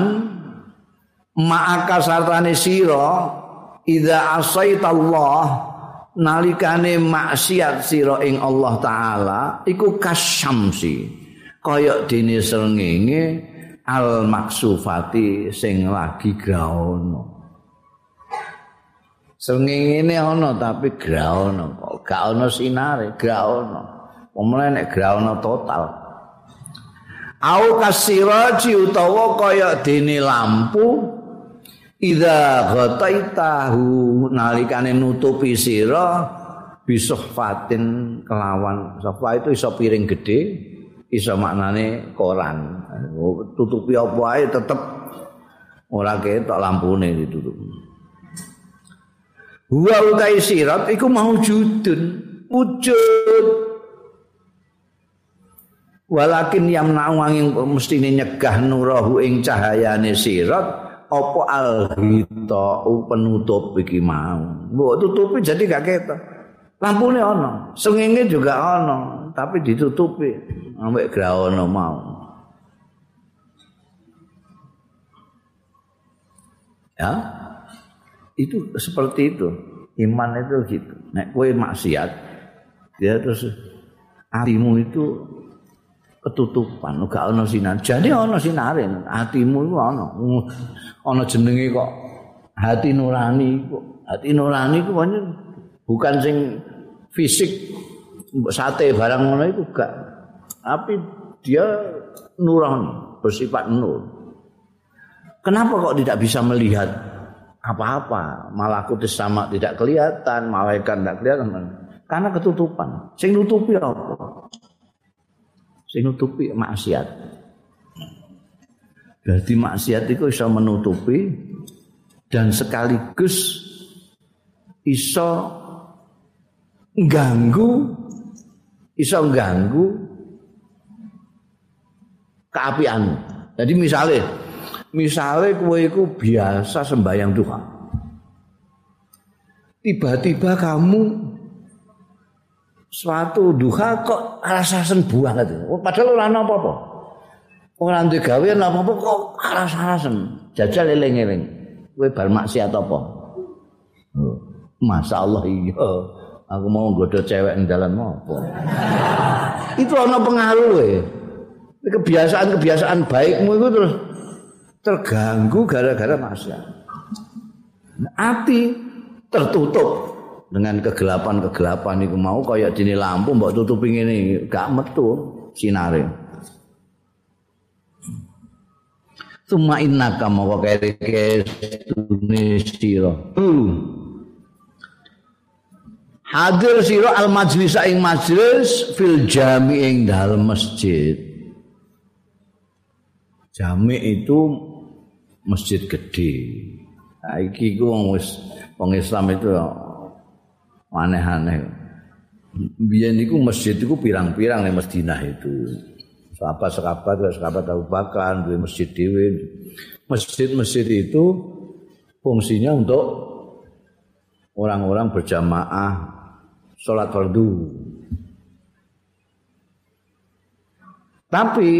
ma'aka sartane sira Iza asaita Allah nalikane maksiat sira ing Allah taala iku kasyamsi kaya dene srengenge al maksufati sing lagi graono. Srengenge ne ana tapi graono kok. Gak ana sinare graono. Pemene nek graono total. Au kasiraji utawa kaya dene lampu Idza ghataitahu nalikane nutupi sira bisuhfatin kelawan. Sofa itu iso piring gede iso maknane koran tutupi apa ae tetep. Ora ketok lampune ditutup. Wa utai sirat iku maujudun wujud. Walakin yamna'u angin mestine nyegah nurahu ing cahayane sirat apa alhita penutup iki mau. Mbok tutupi jadi gak ketok. Lampune ana sengenge juga ana tapi ditutupi. Ambek graono mau ya? Itu seperti itu. Iman itu gitu. Nek kowe maksiat dia terus hatimu itu ketutupan. Gak ana sinar. Jadi ana sinare. Atimu iku ana ana jenenge kok hati nurani kok. Hati nurani ku bukan sing fisik sate barang ngono itu gak. Tapi dia nurani bersifat nur kenapa kok tidak bisa melihat apa-apa malah kutis sama tidak kelihatan malaikat tidak kelihatan karena ketutupan sing nutupi apa sing nutupi maksiat. Berarti maksiat itu bisa menutupi dan sekaligus iso ganggu iso ganggu keapian. Jadi misalnya misalnya kue itu biasa sembahyang Tuhan. Tiba-tiba kamu suatu duha kok rasa sembuh banget. Oh, padahal ora ana apa-apa. Ora ndek gawe ana apa-apa kok rasa-rasen. Jajal eling-eling. Kowe bar maksiat apa? Oh, Masya Allah iya. Aku mau godo cewek ing dalan apa? itu ana pengaruh e. Kebiasaan-kebiasaan baikmu itu terus terganggu gara-gara maksiat. Hati tertutup dengan kegelapan-kegelapan itu mau kayak dini lampu mbok tutupi ngene gak metu sinare. Tuma inna kama wa kairike sira. Hadir sira al majlis ing majlis fil jami ing dalem masjid. Jami itu masjid gede. Nah, iki ku wong wis wong Islam itu aneh-aneh. Biyen niku masjid iku pirang-pirang ning Madinah itu. Sahabat-sahabat, sahabat Abu Bakar, duwe masjid dhewe. Masjid-masjid itu fungsinya untuk orang-orang berjamaah sholat fardu. Tapi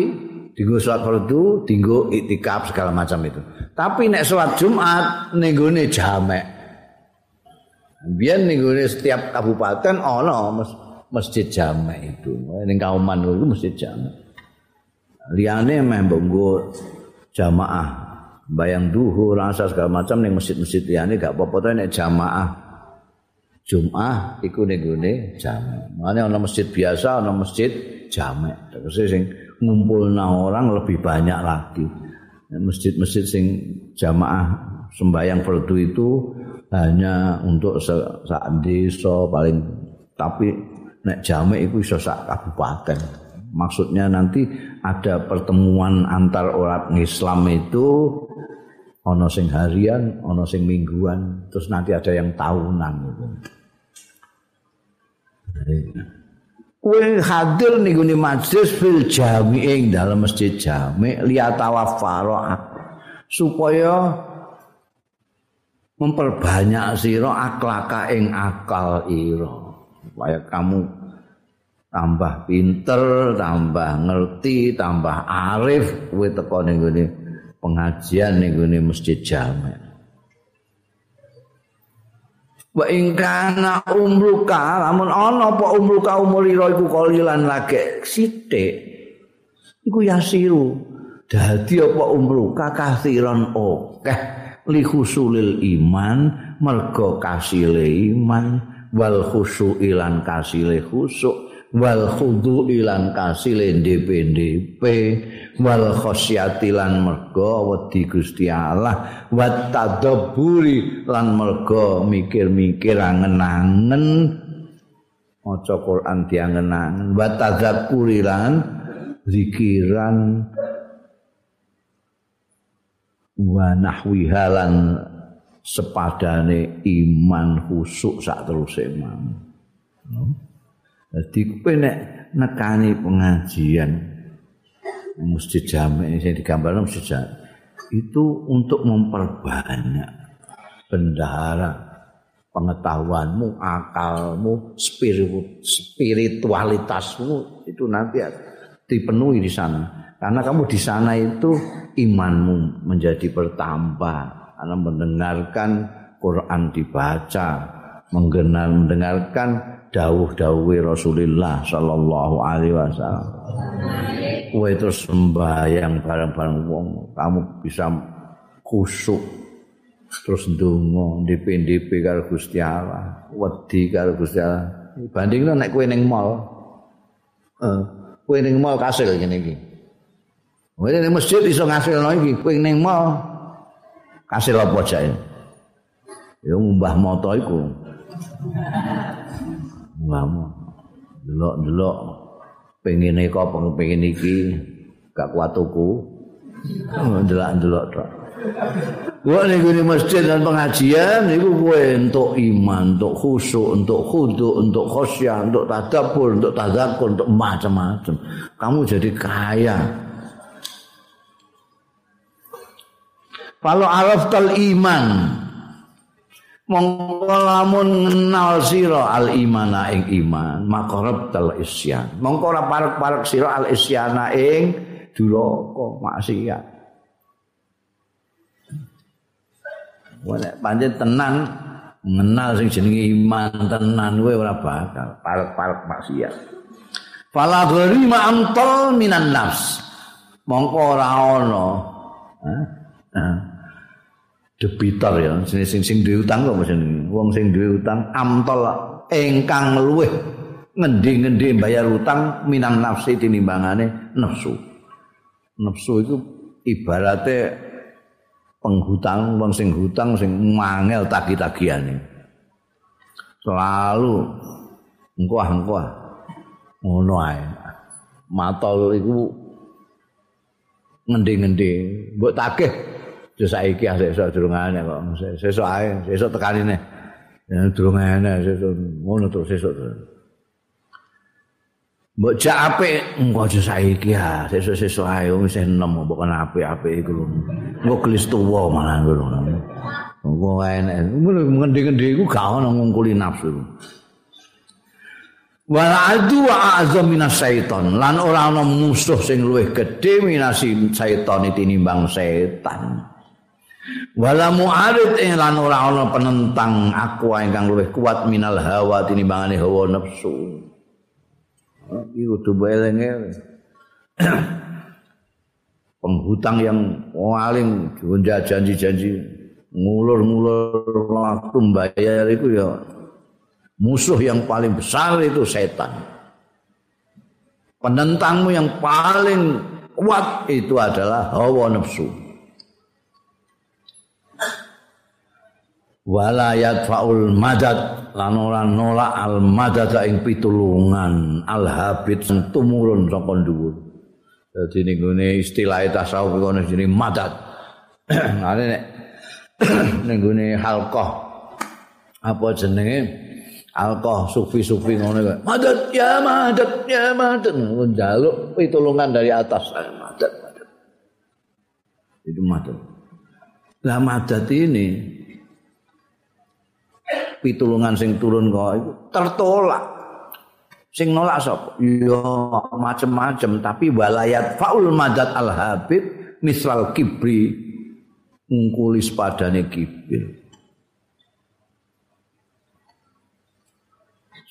tinggu sholat fardu, tinggu itikaf segala macam itu. Tapi nek sholat Jumat nenggone jamek. Biar nih setiap kabupaten ono masjid jamek itu. Ini kauman itu masjid jamek. Liane memang bonggo jamaah bayang duhur rasa segala macam ning masjid-masjid liyane gak apa-apa nek jamaah Jum'ah iku ning gone jamak. Mane ana masjid biasa, ana masjid jamak. Terus sing ngumpulna orang lebih banyak lagi. Masjid-masjid sing jamaah sembahyang fardu itu hanya untuk sak desa paling tapi nek jamek itu iso sak kabupaten. Maksudnya nanti ada pertemuan antar orang Islam itu ana sing harian, ana sing mingguan, terus nanti ada yang tahunan gitu. Kowe hadir ning gone majlis fil jami'ing dalam masjid jami' liyatawaffara supaya memperbanyak sira aklaka ing akal ira. Supaya kamu tambah pinter, tambah ngerti, tambah arif. Kowe teko ning gone pengajian ning gone masjid jamek. Wa ing kana umruka lamun ana apa umruka umur ira iku kalilan lagi sithik. Iku yasiru dadi apa umruka kasiron akeh li husulil iman mergo kasile iman wal khusyu'ilan kasile khusuk wal khudu ilan kasile ndep-ndep wal khosyatilan merga wedi Gusti Allah wat tadabburi lan merga mikir-mikir angen-angen. Maca Quran diangen-angen. Wat tadzakkuri lan zikiran. Wa nahwiha lan sepadane iman khusuk sak terus iman Jadi kowe nek nekani pengajian mesti jamek sing digambar mesti jamek. Itu untuk memperbanyak bendahara pengetahuanmu, akalmu, spirit, spiritualitasmu itu nanti dipenuhi di sana. Karena kamu di sana itu imanmu menjadi bertambah karena mendengarkan Quran dibaca, mendengarkan dawuh-dawuhe Rasulullah sallallahu alaihi wasallam. Kowe terus sembahyang bareng-bareng wong, kamu bisa kusuk terus ndonga ndip-ndip karo Gusti Allah, wedi karo Gusti Allah. Bandingno nek kowe ning mall. Eh, kowe ning mall kasil ngene iki. Kowe ning masjid iso ngasilno iki, kowe ning mall kasil apa jae? Ya ngumbah moto iku. Ngamu delok-delok. Pengen apa pengen iki? Gak kuat tuku. Delok-delok tok. Gua nih di masjid dan pengajian, itu gue untuk iman, untuk khusyuk, untuk khudu, untuk khosyah, untuk tadabur, untuk tadakur, untuk macam-macam. Kamu jadi kaya. Kalau araf iman, mongko lamun ngenal sira al imana ing iman makarab tal isyan. Mongko ora parek-parek sira al isyana ing duraka maksiat. Wala pancen tenan ngenal sing jenenge iman tenan kowe ora bakal parek-parek maksiat. Fala gharima amtal minan nafs. Mongko ora ana debitor ya. Sing sing sing duwe utang kok mesen wong sing duwe utang amtol ingkang luweh ngendi-ngendi bayar utang minang nafsi tinimbangane nafsu. Nafsu itu ibaratnya penghutang wong sing hutang sing mangel tagi-tagihane selalu engko ngono ae. Matol iku ngendi-ngendi. Mbok tagih Yo saiki asik sok durungane kok. Sesuk ae, sesuk tekanine. Ya durungane sesuk ngono terus sesuk. Mbok jak apik engko aja saiki ya, sesuk-sesuk ae wis enom mbok kan apik-apik iku lho. Engko gelis tuwa malah ngono. Engko enek. Ngendi-ngendi iku gak ono ngungkuli nafsu. Wala adu wa azam minas syaiton lan ora ana musuh sing luwih gedhe minasi syaiton tinimbang setan. Wala mu'arid ing lan ora ana penentang aku ingkang luwih kuat minal hawa tinimbangane hawa nafsu iki kudu belenge penghutang yang paling janji-janji ngulur-ngulur waktu bayar itu ya musuh yang paling besar itu setan. Penentangmu yang paling kuat itu adalah hawa nafsu. Wala yadfa'ul madad lan ora nolak al madad ing pitulungan al habit tumurun saka dhuwur. Dadi ning gone istilah tasawuf kono jenenge madat. Ngene nek ning gone halqah apa jenenge alqah sufi-sufi ngono kok. Madat ya madat ya madat njaluk pitulungan dari atas. Madat madat. Itu madat. Lah madat ini pitulungan sing turun kok itu tertolak. sing nolak sapa? Ya macem-macem tapi walayat faul madat al habib misal kibri ngkulis padane kibir.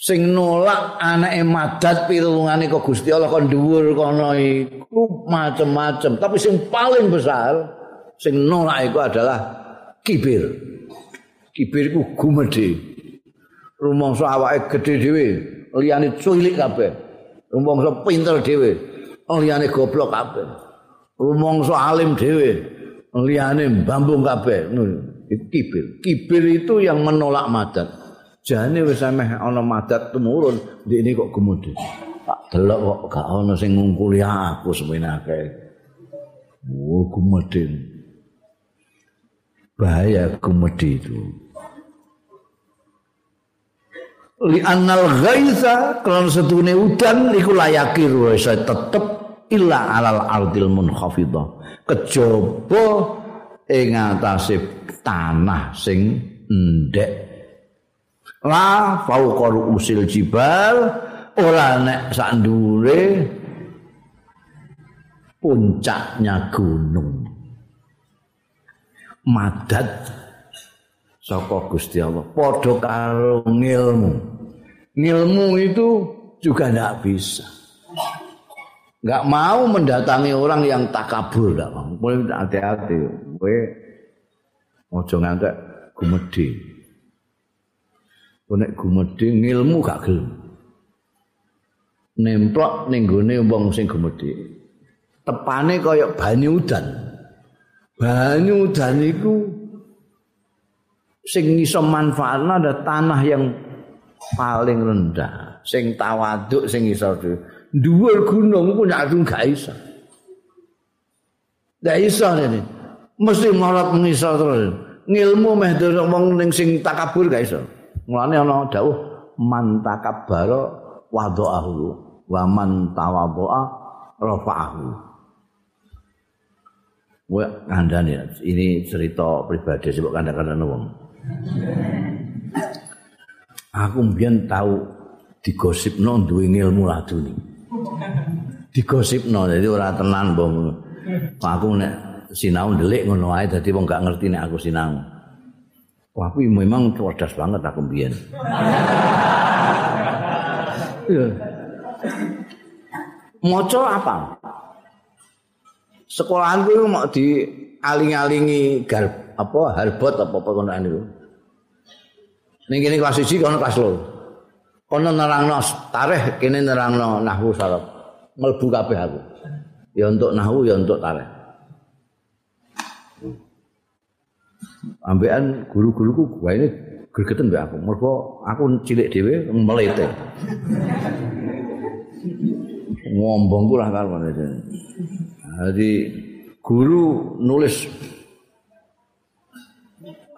Sing nolak anake madat pitulungane kok Gusti Allah kon dhuwur kono iku macem-macem tapi sing paling besar sing nolak iku adalah kibir kibir iku gumedhe rumangsa awake gedhe dhewe liyane cilik kabeh. Rumangsa pinter dhewe, liyane goblok kabeh. Rumangsa alim dhewe, liyane bambung kabeh. Kibir. Kibir itu yang menolak madat. Jane wis ameh ana madat tumurun, ndek kok kemudian. Tak delok kok gak ana sing ngungkuli aku semenake. Oh, gumedin. Bahaya gumedi itu. li annal ghaiza kan setune udan iku layakir wis tetep illa alal ardil munkhafidhah. Kejaba ing atase tanah sing ndek. La fauqa usil jibal ora nek sak ndure puncaknya gunung madat. Saka Gusti Allah. Padha karo ngilmu. Ngilmu itu juga tidak bisa. Nggak mau mendatangi orang yang takabur nggak mau. Boleh hati-hati. Kowe ojo ngantek gumedhe nek gumedhe ngilmu gak gelem. Nemplok ning gone wong sing gumedhe tepane kaya banyu udan banyu udan iku sing iso manfaatna ada tanah yang paling rendah sing tawaduk sing iso dhuwur gunung ku nek gak iso. Gak iso ini. Mesti marot mengisor terus. Ngilmu meh wong ning sing takabur gak iso. Mulane ana dawuh man takabbara wa man tawadhaa rafa'ahu Wah, kandani ini cerita pribadi sebab kandang-kandang wong. Aku mbiyen tau digosipno duwe ilmu laduni. Digosipno dadi ora tenan mbok. Aku nek sinau ndelik ngono wae dadi wong gak ngerti nek aku sinau. Wah, aku memang cerdas banget aku mbiyen. Maca apa? Sekolahanku mau di aling-alingi garb apa harbot apa kono niku. Ning kene kelas 1 kono kelas 2. Kono nerangno tarikh kene nerangno nahwu saraf. Mlebu kabeh aku. Ya untuk nahwu ya untuk tarikh. Ambekan guru-guruku gua ini gregeten mbek aku. Mergo aku cilik dhewe melete. Ngombongku lah karo Jadi guru nulis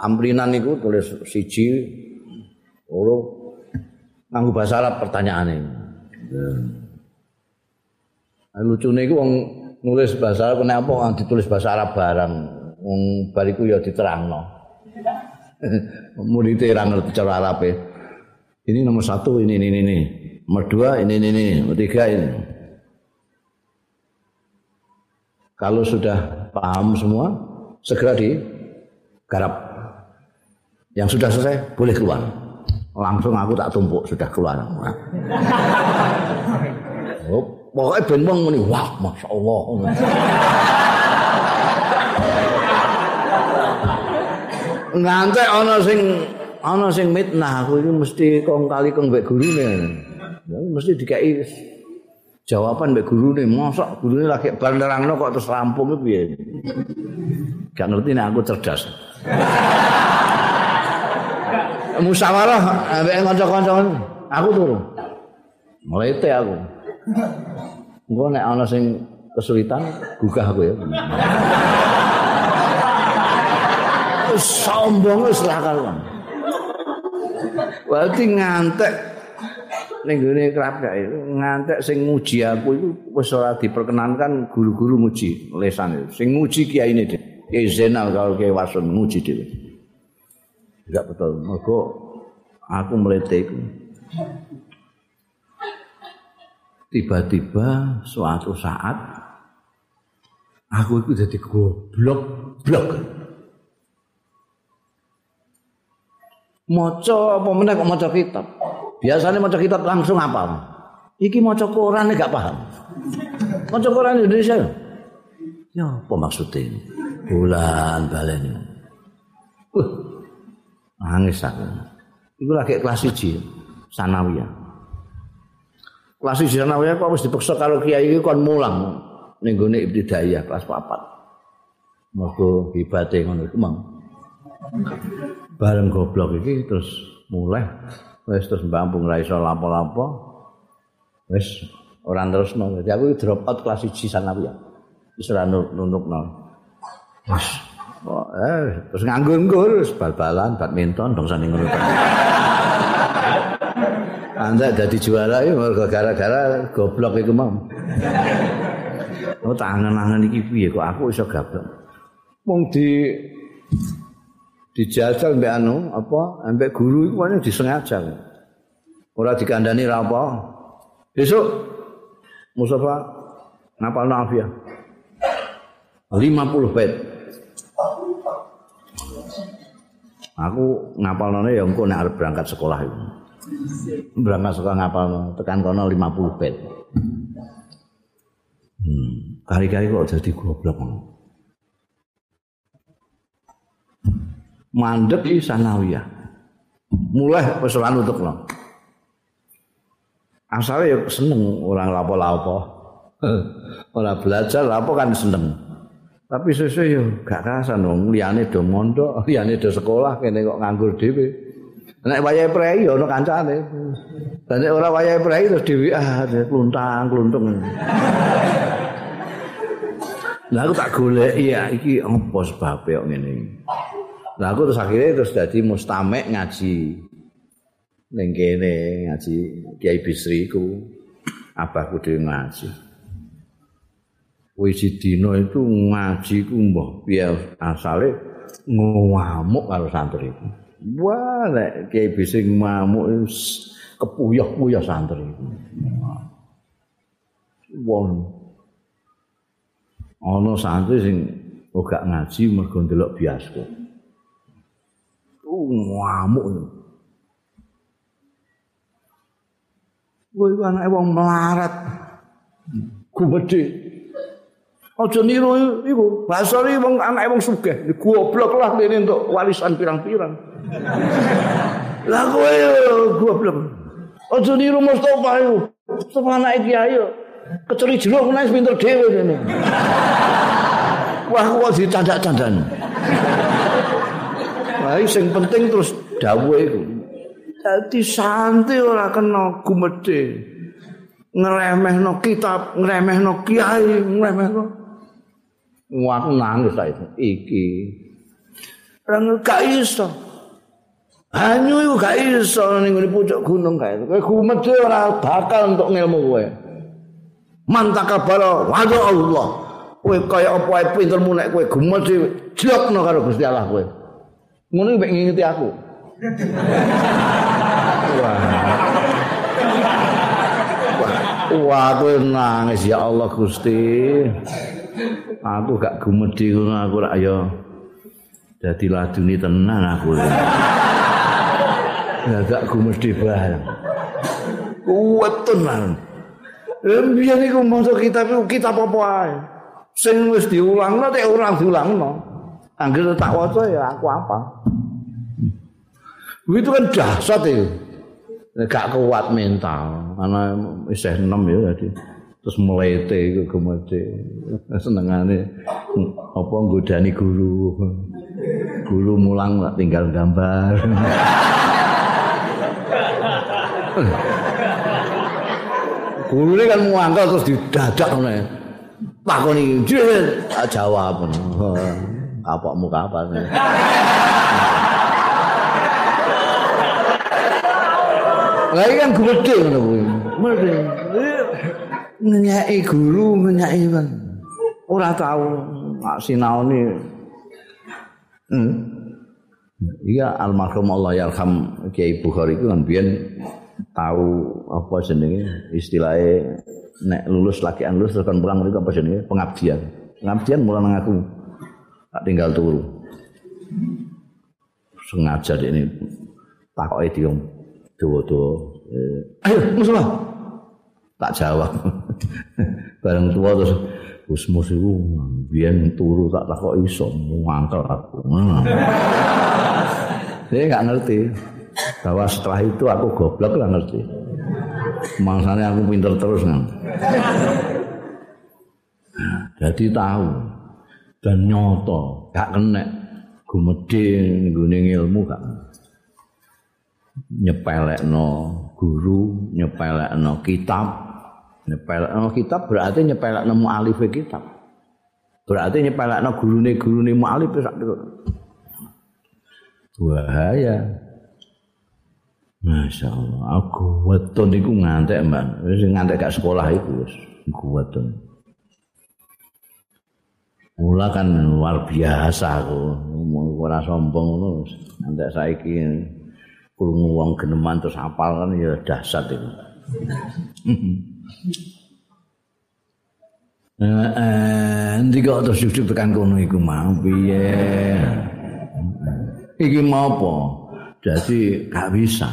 amrinan niku tulis siji loro nganggo bahasa Arab pertanyaane. Ya. Lucune iku wong nulis bahasa Arab nek apa ditulis bahasa Arab barang wong bariku ya diterangno. Mulite ra ngerti cara Arab Ini nomor satu ini ini ini. Nomor dua ini ini ini. Nomor tiga ini. Kalau sudah paham semua, segera digarap. Yang sudah selesai boleh keluar. Langsung aku tak tumpuk sudah keluar. oh, pokoknya ben wong muni, wah, masya Allah. ngantek ana sing ana sing mitnah aku iki mesti kong kali kong mbek gurune. Ya mesti dikai jawaban mbek gurune, mosok gurune lagi bar nerangno kok terus rampung piye. Gak ngerti nek aku cerdas. Musyawarah ambek kanca-kanca aku turu. Melete aku. Engko nek ana sing kesulitan gugah aku ya. Sombong wis lah karuan. Berarti ngantek ning gone kerap kae ngantek sing muji aku itu wis ora diperkenankan guru-guru muji lesan itu. Sing muji kiai ini deh. Kiai Zainal kalau kiai Wasun muji dhewe. Enggak betul. Mergo aku melete iku. Tiba-tiba suatu saat aku itu jadi goblok blok. Maca apa meneh kok maca kitab. Biasanya maca kitab langsung apa? Iki maca Quran gak paham. Maca Quran Indonesia. Ya, apa maksudnya? Bulan balen. Uh, nangis aku. Iku lagi kelas 1 sanawiyah. Kelas 1 sanawiyah kok wis dipaksa karo kiai iki kon mulang ning gone ibtidaiyah kelas 4. Mergo hibate ngono iku mang. Bareng goblok iki terus mulai wis terus mbampung ra iso lapo-lapo. Wis ora terusno. Dadi aku drop out kelas 1 sanawiyah. Wis ora nunukno. Wis Oh, eh, terus nganggur-nganggur, bal-balan, badminton, dong sana ngono. Anda jadi juara ya, gara-gara goblok itu mam. Oh, tangan-tangan piye kok aku iso gablok. Wong di dijajal mbek anu apa mbek guru iku kan disengaja. Ora dikandani ra apa. Besok Mustafa ngapal nafia. 50 bait. Aku ngapalne ya engko nek arep berangkat sekolah itu. Berangkat sekolah ngapalno, tekan kono 50 bait. Hmm, kali-kali kok jadi goblok. Mandek di sanawiyah. Mulai wis ora nutukno. Asale ya seneng orang lapo-lapo. Ora belajar lapo kan seneng. Tapi sesuai yo gak kerasan dong. Liane do mondok, liane do sekolah, kene kok nganggur dewe. Nek wayahe prei yo ono kancane. Dan ora wayahe prei terus dewe ah kluntang kluntung. Lah aku tak golek ya iki apa sebab kok ngene. Lah aku terus akhirnya terus dadi mustamek ngaji ning kene ngaji Kiai Bisri ku. Abahku dhewe ngaji. Wiji dina itu ngaji ku mbah piye asale ngamuk karo santri itu. Wah, nek kiai bisa ngamuk kepuyah-puyah santri itu. Wong ana santri sing ora ngaji mergo ndelok bioskop. Ngamuk. Woi anake wong melarat. Gumedhe. Aja niru iku. Basari wong anake wong sugih, goblok lah dene entuk warisan pirang-pirang. Lah kowe goblok. Aja niru Mustofa iku. Mustofa anake kiai yo. Kecuri jeruk menawa pinter dhewe dene. Wah kok dicandak-candan. Wah sing penting terus dawuh iku. Dadi santai ora kena gumedhe. Ngremehno kitab, ngremehno kiai, ngremehno Wah, nangis saya itu. Iki. Orang gak iso. Hanyu itu gak iso. Ini di pucuk gunung itu. Kayak kumet orang bakal untuk ngilmu gue. Mantaka bala wajah Allah. Kowe kaya apa ae pintermu nek kowe gemes jlokno karo Gusti Allah kowe. Ngono mek ngingeti aku. Wah. Wah, kowe nangis ya Allah Gusti. aku gak gumedi ngono aku rak ya dadi laduni tenan aku ya gak gumedi bareng kuat tenan Biar niku maca kitab iku kitab apa ae. Sing wis diulangno tek ora diulangno. Angger tak waca ya aku apa. Itu kan dahsyat itu. Gak kuat mental. Karena isih 6 ya jadi. Terus melete iku gemete. Senengane apa nggodani guru. Guru mulang tinggal gambar. Guru ini kan muangkel terus didadak nih. Takon iki jawab. Kapokmu kapan? Lah kan gede ngono kuwi. Mesti ngenyai guru ngenyai kan. Ora tahu mak sinaone. Hmm. Iya almarhum Allah yarham Kiai Bukhari itu kan biyen tahu apa jenenge istilahnya nek lulus lagi lulus terus kan pulang mereka apa jenenge pengabdian. Pengabdian mulai nang aku. Tak tinggal turu. Sengaja ini takoke diom dawa-dawa. Eh, ayo musola. Tak jawab. Bareng tua terus Gus Mus itu biyen turu tak takok iso mangkel aku. Dia nggak ngerti bahwa setelah itu aku goblok lah ngerti. Mangsanya aku pinter terus kan. Jadi tahu dan nyoto, gak kena gumede nggone ilmu gak nyepelekno guru, nyepelekno kitab. Nyepelekno kitab berarti nyepelekno mualif kitab. Berarti nyepelekno gurune gurune mualif sak bahaya. Masya Allah, aku weton iku ngantek mbak, ngantek gak sekolah iku wis weton. Mula kan luar biasa aku, ora sombong ngono ngantek saiki krungu wong geneman terus hafal kan ya dahsyat itu. Eh, eh, ndika terus sujud tekan kono iku mau piye? Iki mau apa? Jadi gak bisa.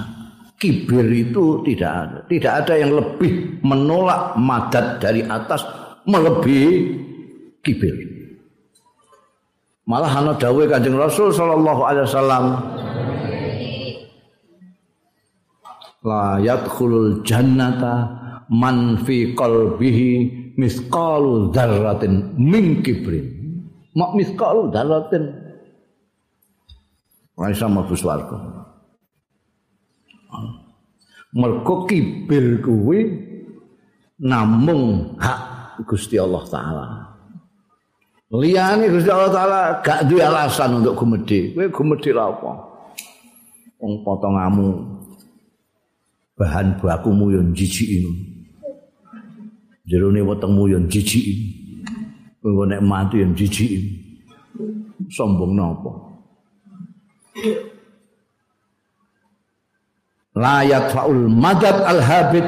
Kibir itu tidak ada. Tidak ada yang lebih menolak madat dari atas melebihi kibir. Malah ana dawuh Kanjeng Rasul sallallahu alaihi wasallam la yadkhulul jannata man fi qalbihi misqalu dzarratin min kibrin. Mak misqalu dzarratin ora iso mlebu swarga. Mergo kibir kuwi namung hak Gusti Allah taala. Liyane Gusti Allah taala gak duwe alasan untuk gumedhe. Kowe gumedhe lha apa? Wong potongamu bahan bakumu yo jijiki. Jerone wetengmu yo jijiki. Kowe nek mati yo jijiki. Sombong napa? layak faul madad al habib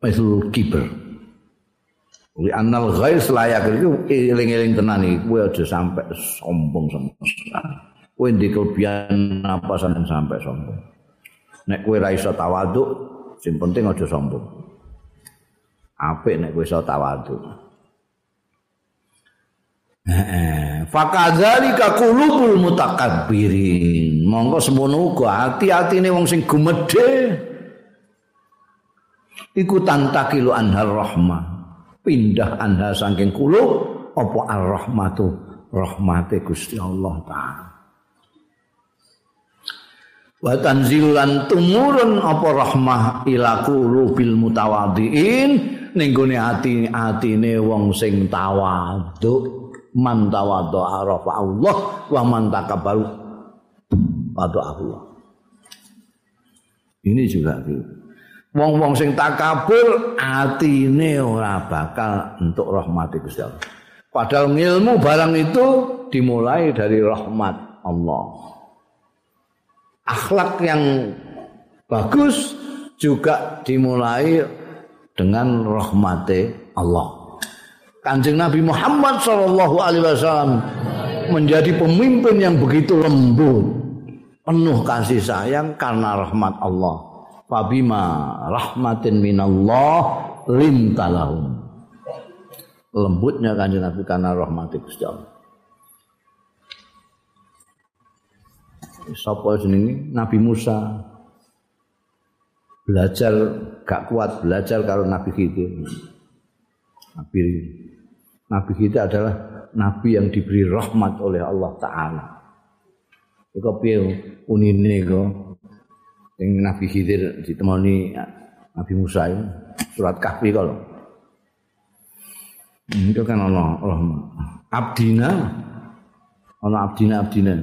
misal kiber Li anal ghais layak itu eling-eling tenan iki. Kowe aja sampe sombong sama kowe ndek kelebihan apa sampe sampe sombong. Nek kowe ra iso tawaduk sing penting aja sombong. Apik nek kowe iso tawaduk. Fakadzalika qulubul mutakabbirin. Monggo semono uga ati-atine wong sing gumedhe. Iku tantakilu anhar rahmah. Pindah anha saking kulub apa ar-rahmatu rahmate Gusti Allah taala. Wa tanzilan tumurun apa rahmah ila qulubil mutawaddiin ning gone ati-atine wong sing tawadhu. man tawadhu arafa Allah wa man takabbaru wadhu Allah ini juga gitu wong-wong sing takabur atine ora bakal untuk rahmat Gusti Allah. Padahal ilmu barang itu dimulai dari rahmat Allah. Akhlak yang bagus juga dimulai dengan rahmati Allah. Kanjeng Nabi Muhammad sallallahu alaihi wasallam menjadi pemimpin yang begitu lembut, penuh kasih sayang karena rahmat Allah. Fabima rahmatin minallah lintalahum. lembutnya kanjeng Nabi karena rahmati Gusti Allah. Sapa jenenge Nabi Musa belajar gak kuat belajar kalau Nabi Khidir. Nabi Nabi Khidir adalah nabi yang diberi rahmat oleh Allah taala. Iku piye unine kok sing Nabi Khidir ditemoni Nabi Musa itu surat Kahfi kalau. Itu kan Allah rahmat. Abdina ana abdina abdina.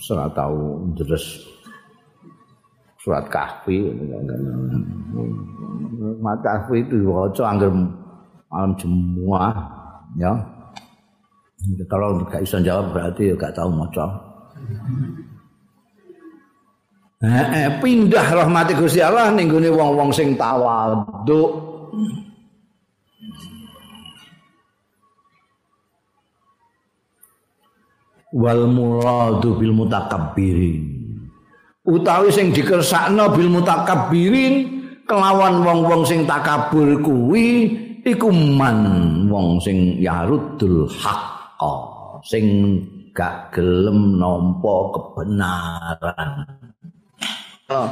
Surat tahu terus surat kahfi surat kahfi itu waca angger malam semua ya kalau nggak bisa jawab berarti ya gak tahu maca eh, eh, pindah rahmati Gusti Allah ning wong-wong sing tawadhu wal muradu bil mutakabbirin. Utawi sing dikersakno bil mutakabbirin kelawan wong-wong sing takabur kuwi iku man wong sing yarudul haqqa sing gak gelem nampa kebenaran. Oh,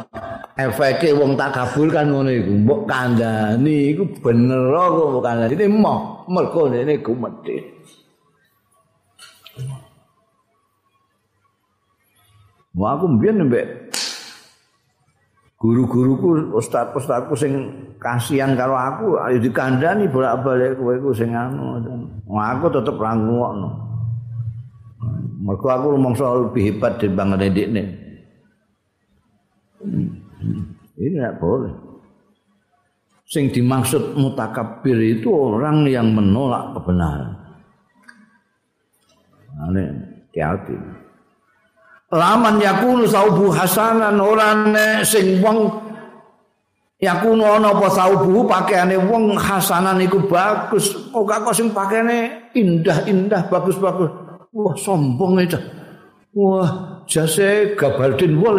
efeke wong takabur kan ngono iku mbok kandhani iku bener kok mbok kandhani. Ini mau mergo ini gumedhe. Wah aku mbiyen mbek guru-guruku ustaz-ustazku sing kasihan karo aku ayo dikandani bolak-balik kowe iku sing anu. Aku tetep ra ngono mergo aku rumangsa lebih hebat dibanding dedekne ini tidak boleh. Sing dimaksud mutakabir itu orang yang menolak kebenaran. Ini hati-hati. Laman yakunu saubu hasanan ora sing wong yakunu ana apa saubu pakaiane wong hasanan iku bagus. Ora kok sing pakaiane indah-indah bagus-bagus wah sombong itu wah jase gabardin wol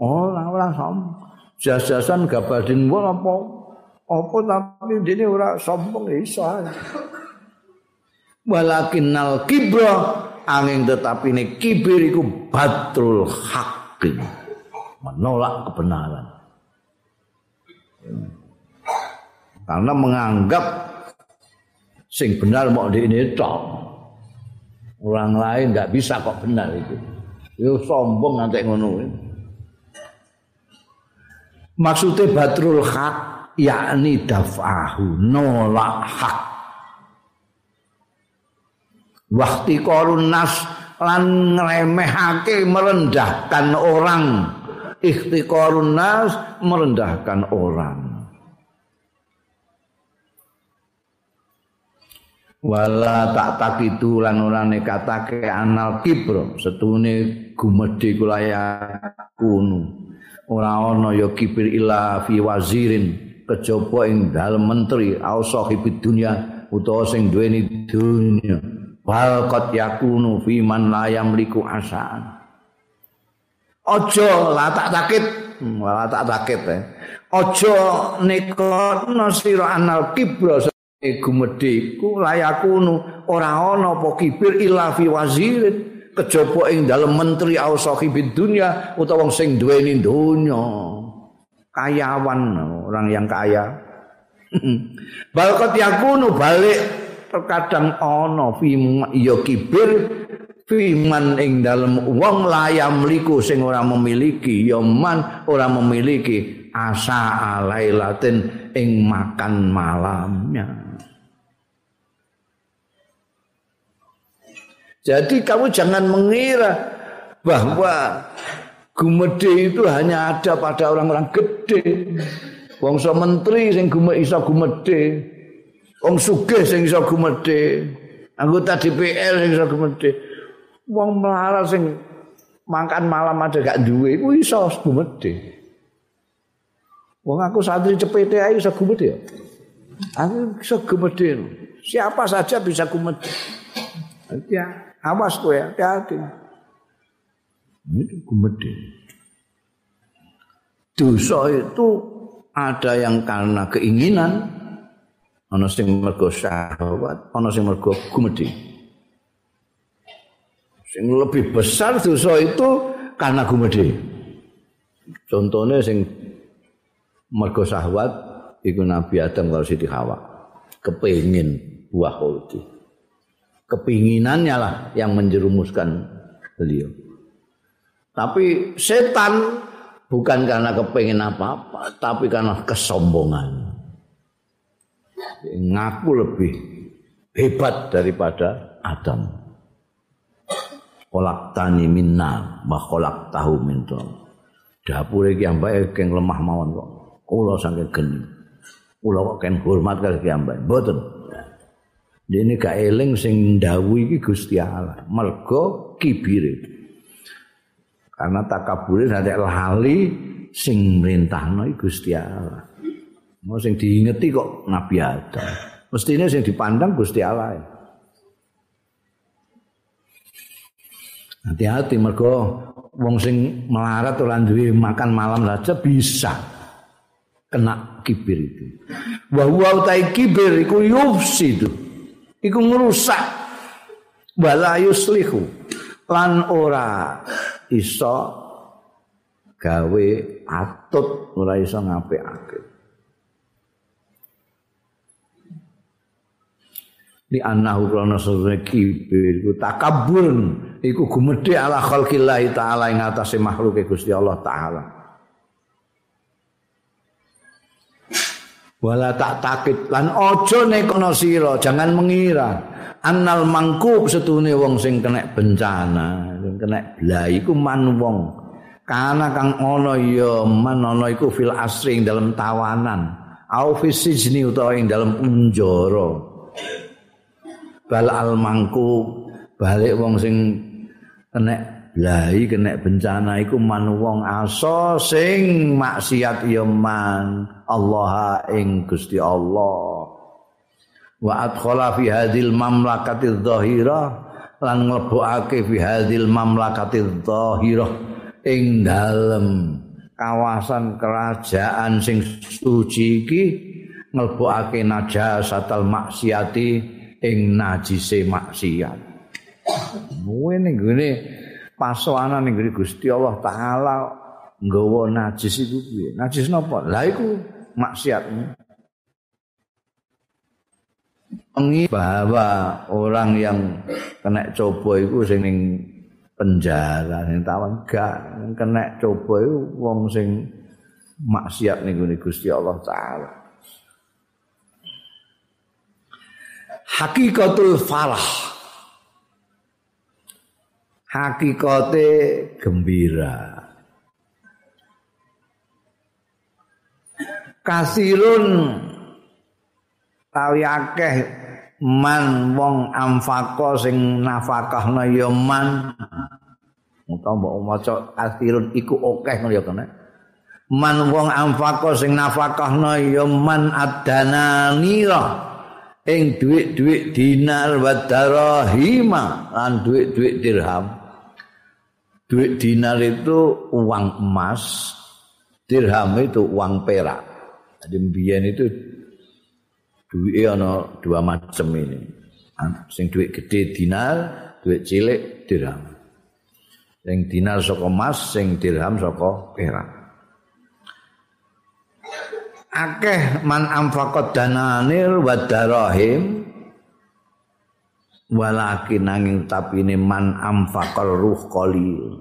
ora ora sombong jasasan gabardin wol apa apa tapi dene ora sombong iso walakin al kibra angin tetapi ini kibir iku batrul haqqi menolak kebenaran karena menganggap sing benar mau di ini tok orang lain nggak bisa kok benar itu itu sombong nanti ngono maksudnya batrul hak yakni dafahu nolak hak Wakti korun nas lan ngremehake merendahkan orang. Ikhtiqarun nas merendahkan orang. Wala tak tak itu lan ora nekatake anal kibro setune gumedhe kula ya. Ora ana ya kibir ila fi wazirin kejaba ing dalem menteri au sahibid dunya utawa sing duweni dunya. wal qad yakunu fi man la yamliku asaan aja la tak takit la tak takit eh. aja nekono sira anal kibra gumedhe iku layakunu ora ana apa kibir illa fi wazirin. Kejaba ing dalem menteri au sahibid dunya utawa wong sing duweni donya. Kayawan orang yang kaya. Balkot yakunu balik terkadang ana fi ya kibir fi man ing dalem wong layam liku sing ora memiliki ya man ora memiliki asa alailatin ing makan malamnya jadi kamu jangan mengira bahwa gumede itu hanya ada pada orang-orang gede bangsa menteri sing gume iso gumede Wong sugih sing iso gumedhe, anggota DPR sing iso gumedhe. Wong melarat sing makan malam aja gak duwe iku iso gumedhe. Wong aku santri cepete ae iso gumedhe ya. Aku iso gumedhe. Siapa saja bisa gumedhe. Ya, awas kowe hati-hati. Ini gumedhe. Dosa itu ada yang karena keinginan ana sing mergo syahwat ana sing mergo gumedhe sing lebih besar dosa itu karena gumedhe contohnya sing mergo syahwat iku Nabi Adam karo Siti Hawa kepengin buah khuldi kepinginannya lah yang menjerumuskan beliau tapi setan bukan karena kepengin apa-apa tapi karena kesombongan ngaku lebih hebat daripada Adam. Kolak tani minna, bah kolak tahu minto. Dapur iki ambake keng lemah mawon kok. Kula saking geni. Kula kok keng hormat kali iki ambake. Mboten. Dene gak eling sing ndawuhi iki Gusti Allah. Mergo kibire. Karena takabure nanti lali sing merintahno Gusti Allah. Mau sing diingeti kok Nabi Adam. Mestinya sing dipandang Gusti Allah. Hati-hati mergo wong sing melarat ora duwe makan malam saja bisa kena kibir itu. Wa huwa utai kibir iku yufsidu. Iku merusak wala yuslihu lan ora iso gawe atut ora iso ngapikake. li annahu krana sune kibir iku takabur iku gumedhe ala khalqillah taala ing atase makhluke Gusti Allah taala wala tak takit. Lan aja nekono sira jangan mengira. Annal mangkub setune wong sing kena bencana sing kena blai iku man wong. Kana kang ana ya man ana iku fil asring dalam tawanan. Au fisijni utawa ing dalam penjara bal al mangku balik wong sing kena blai kena bencana iku man wong aso sing maksiat ya man Allah ing Gusti Allah wa adkhala fi hadhil mamlakati dhahira lan nglebokake fi hadhil mamlakati dhahira ing dalem kawasan kerajaan sing suci iki nglebokake najasatal maksiati ing najise maksiat. Muwe ning pasoanan ning Gusti Allah taala nggawa najis iku piye? Najis napa? Lah iku maksiat. Pengi bahwa orang yang kena coba itu sing ning penjara sing tawan gak kena coba itu wong sing maksiat ning Gusti Allah taala. hakikatul falah hakikate gembira. Kasirun tawi akeh man wong amfako sing nafakahna ya man. Utawa mbok maca kasirun iku akeh ngono ya kene. Man wong amfako sing nafakahna ya man adananira ing dhuwit-dhuwit dinar wa darahima lan dhuwit-dhuwit dirham. Dhuwit dinar itu uang emas, dirham itu uang perak. Jadi mbiyen itu duit ana dua macam ini. Sing duit gede dinar, duit cilik dirham. Sing dinar saka emas, sing dirham saka perak. akeh man amfaqat dananir wa darahim walakin angin tapine man amfaqal ruh qalil.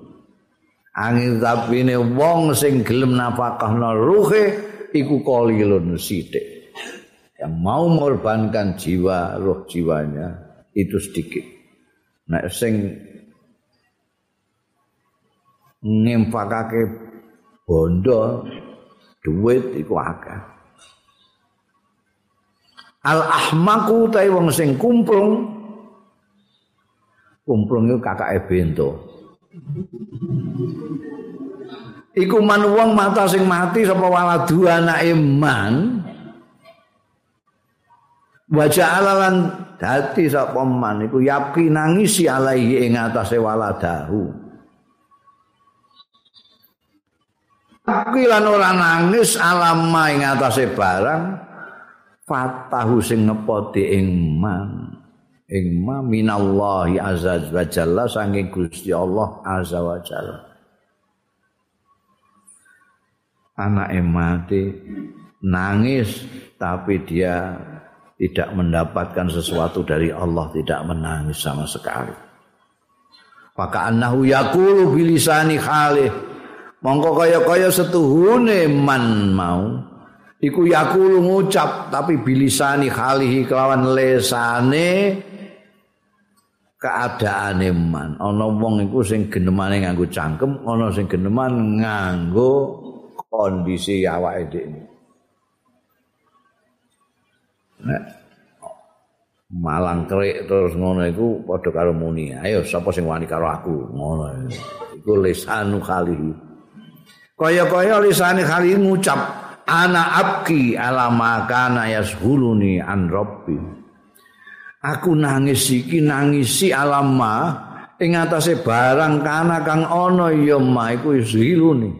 Angin tapine wong sing gelem nafkahna ruhe iku qalilun sithik. Yang mau mengorbankan jiwa roh jiwanya itu sedikit. Nek sing ngempakake bondo duit iku akeh. Al ahmaku ta wong sing kumplung kumplung iku kakake bento iku man wong mata sing mati sapa waladu anake man. Wajah alalan dadi sapa man iku yakin nangisi alaihi ing atase waladahu. Tapi lan ora nangis alama ing atase barang fatahu sing ngepoti ing man ing ma minallahi azza wa jalla saking Gusti Allah azza wa jalla. Anak mati nangis tapi dia tidak mendapatkan sesuatu dari Allah tidak menangis sama sekali. Maka annahu yaqulu bilisani khalih. Mongko kaya-kaya setuhune man mau iku yaqulu ngucap tapi bilisani khalihi kelawan lesane keadaane man. Ana wong iku sing genemane nganggo cangkem ana sing geneman nganggo kondisi awake dhewe nek malang kerik terus ngono iku padha karo muni. Ayo sapa sing wani karo aku? Ngono. Iku lisanu khalihi. Kaya-kaya lisane khalihi ngucap ana abki ala makana yashuluni an rabbi aku nangis iki nangisi alama ing atase barang kana kang ana ya ma iku zilune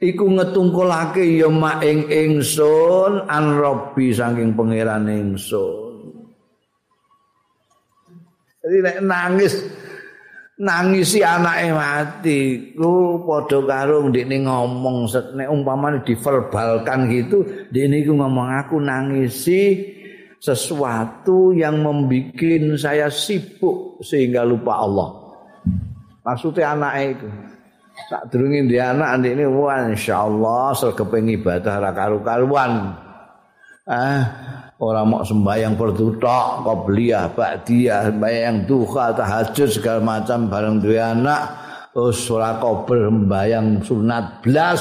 iku ngetungkulake ya ma ing ingsun an robbi saking pangeran ingsun. Jadi nek nangis nangisi anake mati ku padha karo ndekne ngomong nek umpamane diverbalkan gitu ndekne iku ngomong aku nangisi sesuatu yang membuat saya sibuk sehingga lupa Allah. Maksudnya anak itu. Tak durungin dia anak ini wah insyaallah sergepeng ibadah ra karu-karuan. Ah, orang mau sembahyang bertutok, qobliyah, ba'diyah, sembahyang duha, tahajud segala macam bareng dua anak, ora qobliyah sembahyang sunat belas,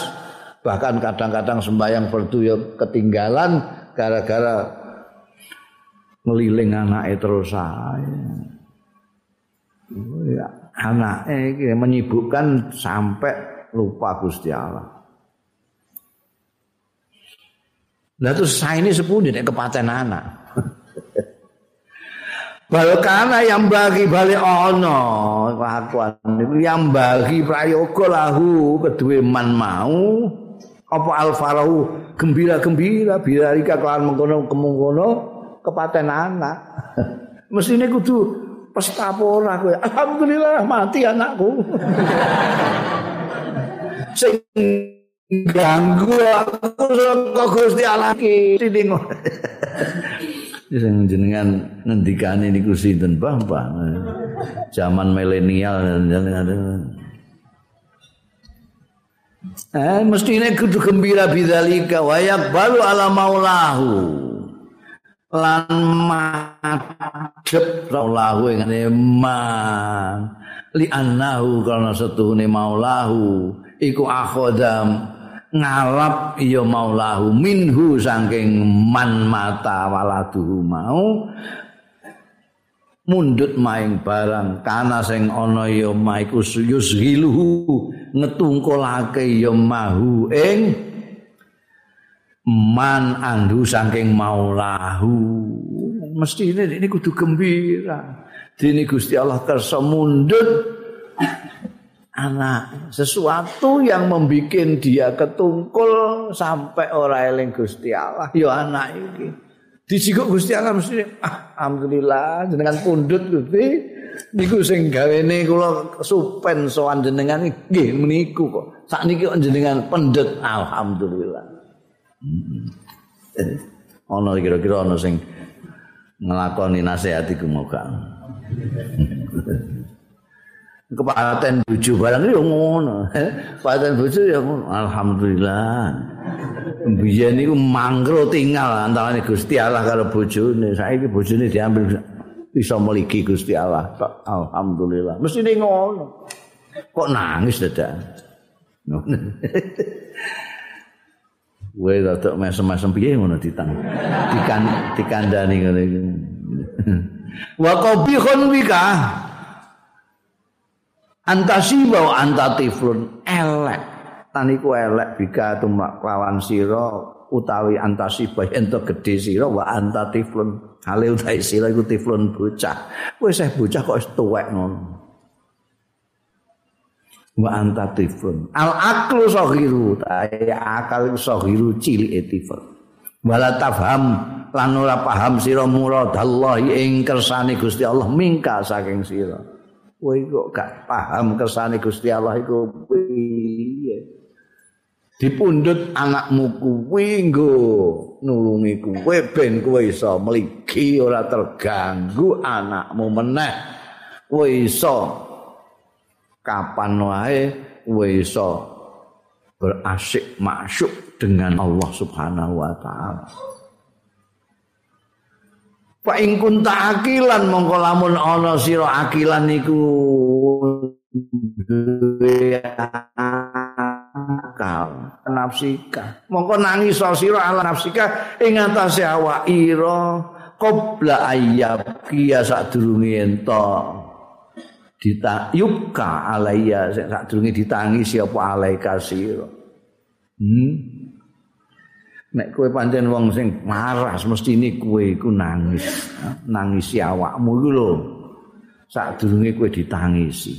bahkan kadang-kadang sembahyang bertutok ketinggalan gara-gara ngeliling anake terus ae. Ya, anake iki menyibukkan sampai lupa Gusti Allah. Lah terus saya ini sepuluh nek kepaten anak. Balkana yang bagi balik ono kelakuan yang bagi prayoga lahu kedua man mau apa alfarahu gembira gembira bila rika kelawan mengkono kemungkono kepaten anak. Mesine kudu pesta kowe. Alhamdulillah mati anakku. Sing ganggu aku saka Gusti Allah ki. Sing jenengan ngendikane niku sinten Bapak? Zaman milenial Eh, mestine kudu gembira bidzalika wa yaqbalu ala maulahu. Lan madhep lahu ing man. Li annahu kana setuhune maulahu. Iku akhodam ngalap ya maulahu. Minhu saking man mata waladuhu mau. Mundut maing barang kana sing ana ya maiku yushiluhu ngetungkolake ya mahu ing man andu saking maulahu. Mesti ini, ini kudu gembira. Dini Gusti Allah kersa mundut. Anak sesuatu yang membuat dia ketungkul sampai orang eling Gusti Allah. Yo anak ini dijikuk Gusti Allah mesti ah, alhamdulillah jenengan pundut Gusti. Niku sing gawene kula supen sowan jenengan nggih meniku kok. Sakniki jenengan pendet alhamdulillah ana kira-kira ana sing nglakoni nasihat iku moga kepaten bojo barang yo ngono. Kepaten bojo ya alhamdulillah. Biyen niku mangro tinggal antara Gusti Allah karo bojone. Saiki bojone diambil bisa meliki Gusti Allah. Alhamdulillah. Mesti ngono. Kok nangis dadak Kowe rada mesem-mesem piye ngono ditang. Dikan dikandani ngene iki. Wa qabihun bika. Antasiba wa antatiflun elek. Taniku elek bika tumak lawan sira utawi antasiba ento gedhe sira wa antatiflun. Hale utawi sira iku tiflun bocah. Kowe seh bocah kok wis tuwek ngono. Wa anta tiflun al aklu saghiru ta akal saghiru cilik tifl wala tafham lan ora paham sira muradallahi ing kersane Gusti Allah mingka saking sira. Kowe kok gak paham kersane Gusti Allah iku piye? Dipundhut anakmu kuwi nggo nulungi kowe ben kowe iso mligi ora terganggu anakmu meneh. Kowe iso kapan wae iso berasik masyuk dengan Allah Subhanahu wa taala. Fa ing kunta akilan mongko lamun ana sira akilan niku akal nafsika mongko nangis sira ala nafsika ing atase awak ira qabla ayyab kiya sadurunge entok ditayubka alaiya sak durunge ditangisi apa alaika sira hmm? Nek kowe pancen wong sing marah mestine kowe iku nangis. Nangisi awakmu iku lho. Sak durunge kowe ditangisi.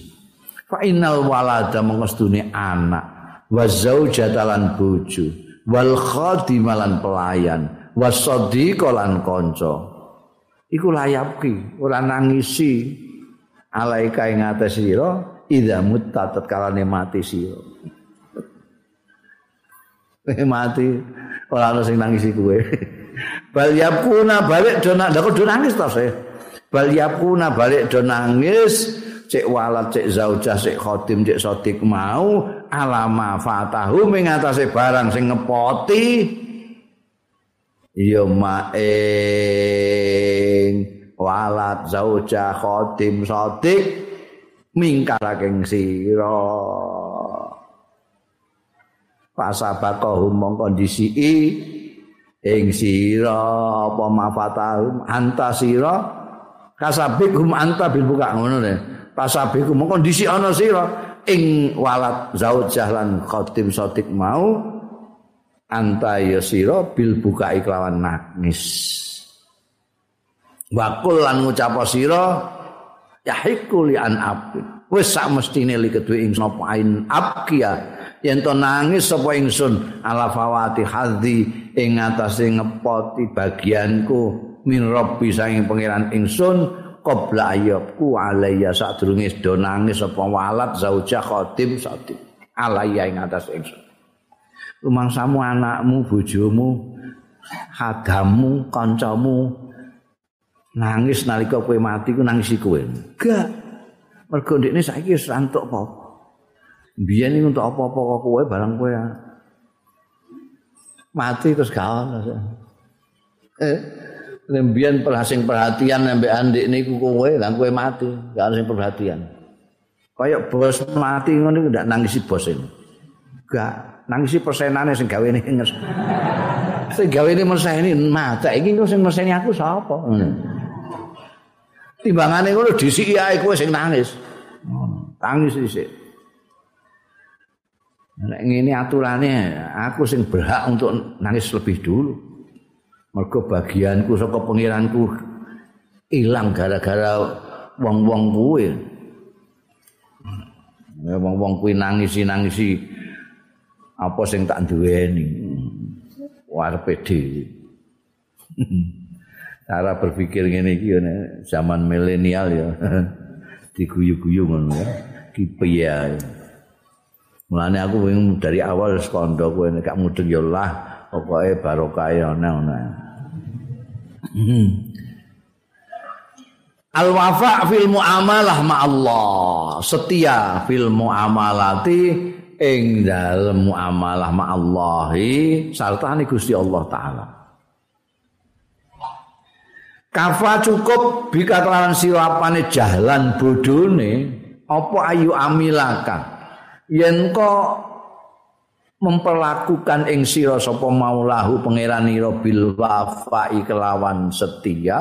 Fa innal walada mengestune anak wa zaujatalan bojo wal khadimalan pelayan wasadiqalan kanca. Iku layapki ora nangisi alaika ing atas sira idza mutta tatkalane mati sira. Eh mati. Ora ana sing nangis kowe. Bal yapuna balik do nak do nangis to se bal yapuna balik do nangis cek walat cek zaujah cek khotim cek sodik mau alama fatahu ing barang sing ngepoti ya maeng walat zauja khotim sodik mingkaraking sira. Pasabakohum mong kondisi i ing sira. Apa mafatahum? Anta sira. Kasabikum anta bil buka ngono ne pasabikum mong kondisi ana sira. Ing walat zaujah lan khotim sodik mau anta ya sira bil buka iklawan nangis Wakul lan ngucap sira yahiku li an abdi. Wis sak mestine li kedue ing sapa ain abkia yen to nangis sapa ingsun ala fawati hadzi ing atase ngepoti bagianku min rabbi saking pangeran ingsun qabla ayyabku alayya sadurunge do nangis sapa walat zauja khatim sati alayya ing atas ingsun. Rumangsamu anakmu bojomu hadamu kancamu nangis nalika kowe mati ku nangisi kowe. Enggak. Mergo ndekne saiki wis antuk apa-apa. Biyen iki untuk apa-apa kok kowe barang kowe mati terus gak ono. Eh, lembian perhasing perhatian sampe andik niku kowe lan kowe mati, gak sing perhatian. Kayak bos mati ngono ndak nangisi bos ini. Gak nangisi persenane sing gawe ini sing gawe ini meseni mata iki sing meseni aku sapa? Hmm. Timbangane ngono disiki ae kowe sing nangis. Tangis dhisik. Nek ngene aturane aku sing berhak untuk nangis lebih dulu. Mergo bagianku saka pengiranku ilang gara-gara wong-wong kuwe. Wong-wong kuwi nangisi-nangisi apa sing tak duweni. Warepe dhewe. cara berpikir ngene iki zaman milenial ya diguyu-guyu ngono ya. Kipiye Mulane aku wing dari awal sekondo kowe nek mudeng ya lah pokoke barokah ya ana. Al wafa fil muamalah ma Allah setia fil muamalati ing dalem muamalah ma Allahi sartane Gusti Allah taala Kafa cukup bika kelawan silapane jalan bodone apa ayu amilaka? Yen kok memperlakukan ing sira sapa maulahu pangeranira bil wafa'i kelawan setia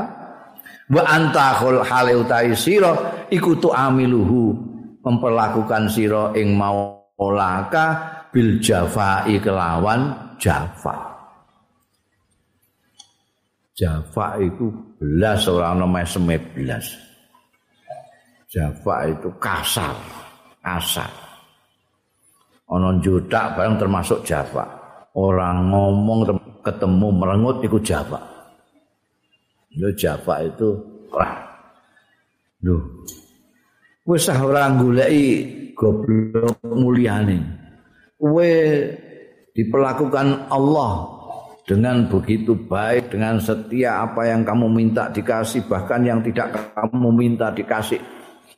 wa anta khul hale utahi sira iku tu amiluhu memperlakukan sira ing maulaka bil jafa'i kelawan jafa' Java itu belas orang namanya semai belas. Java itu kasar, kasar. ana jutak barang termasuk Jawa. Orang ngomong ketemu merengut iku Jawa. Yo Jawa itu wah. Duh. Wis ora goleki goblok mulyane. Kowe diperlakukan Allah dengan begitu baik, dengan setia apa yang kamu minta dikasih, bahkan yang tidak kamu minta dikasih.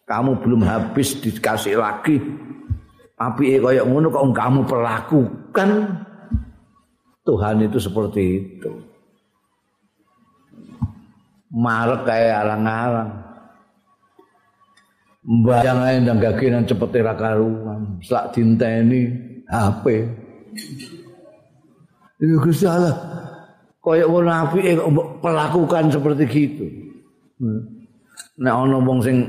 Kamu belum habis dikasih lagi. Api kayak ngono kok kamu perlakukan Tuhan itu seperti itu. Marek kayak alang-alang. Mbayang ae ndang gagenan cepet ra karuan. Sak dinteni HP. Iku Gusti Allah kaya wong apike kok perlakukan seperti gitu. Hmm. Nek ana wong sing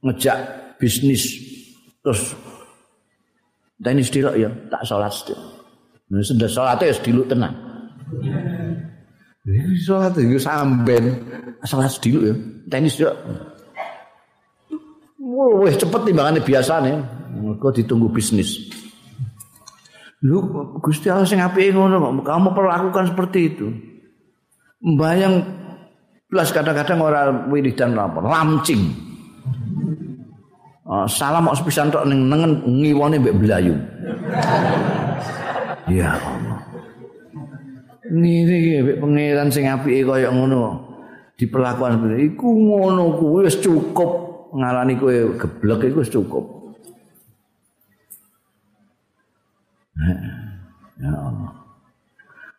ngejak bisnis terus tenis dilok ya tak sedek. Nek sudah salat ya sediluk tenan. Iki salat iki samben salat sediluk ya tenis dilok. Wah, cepet timbangane biasane. Mergo ditunggu bisnis. Lu Gusti Allah sing apike ngono kamu perlakukan seperti itu. Mbayang plus kadang-kadang ora wiridan apa, lamcing. Uh, salam kok sepisan tok ning nengen ngiwone mbek blayu. ya Allah. Niki mbek pangeran sing apike kaya ngono. Diperlakukan seperti iku ngono kuwi wis cukup ngalani kowe geblek iku wis cukup. Ya Allah.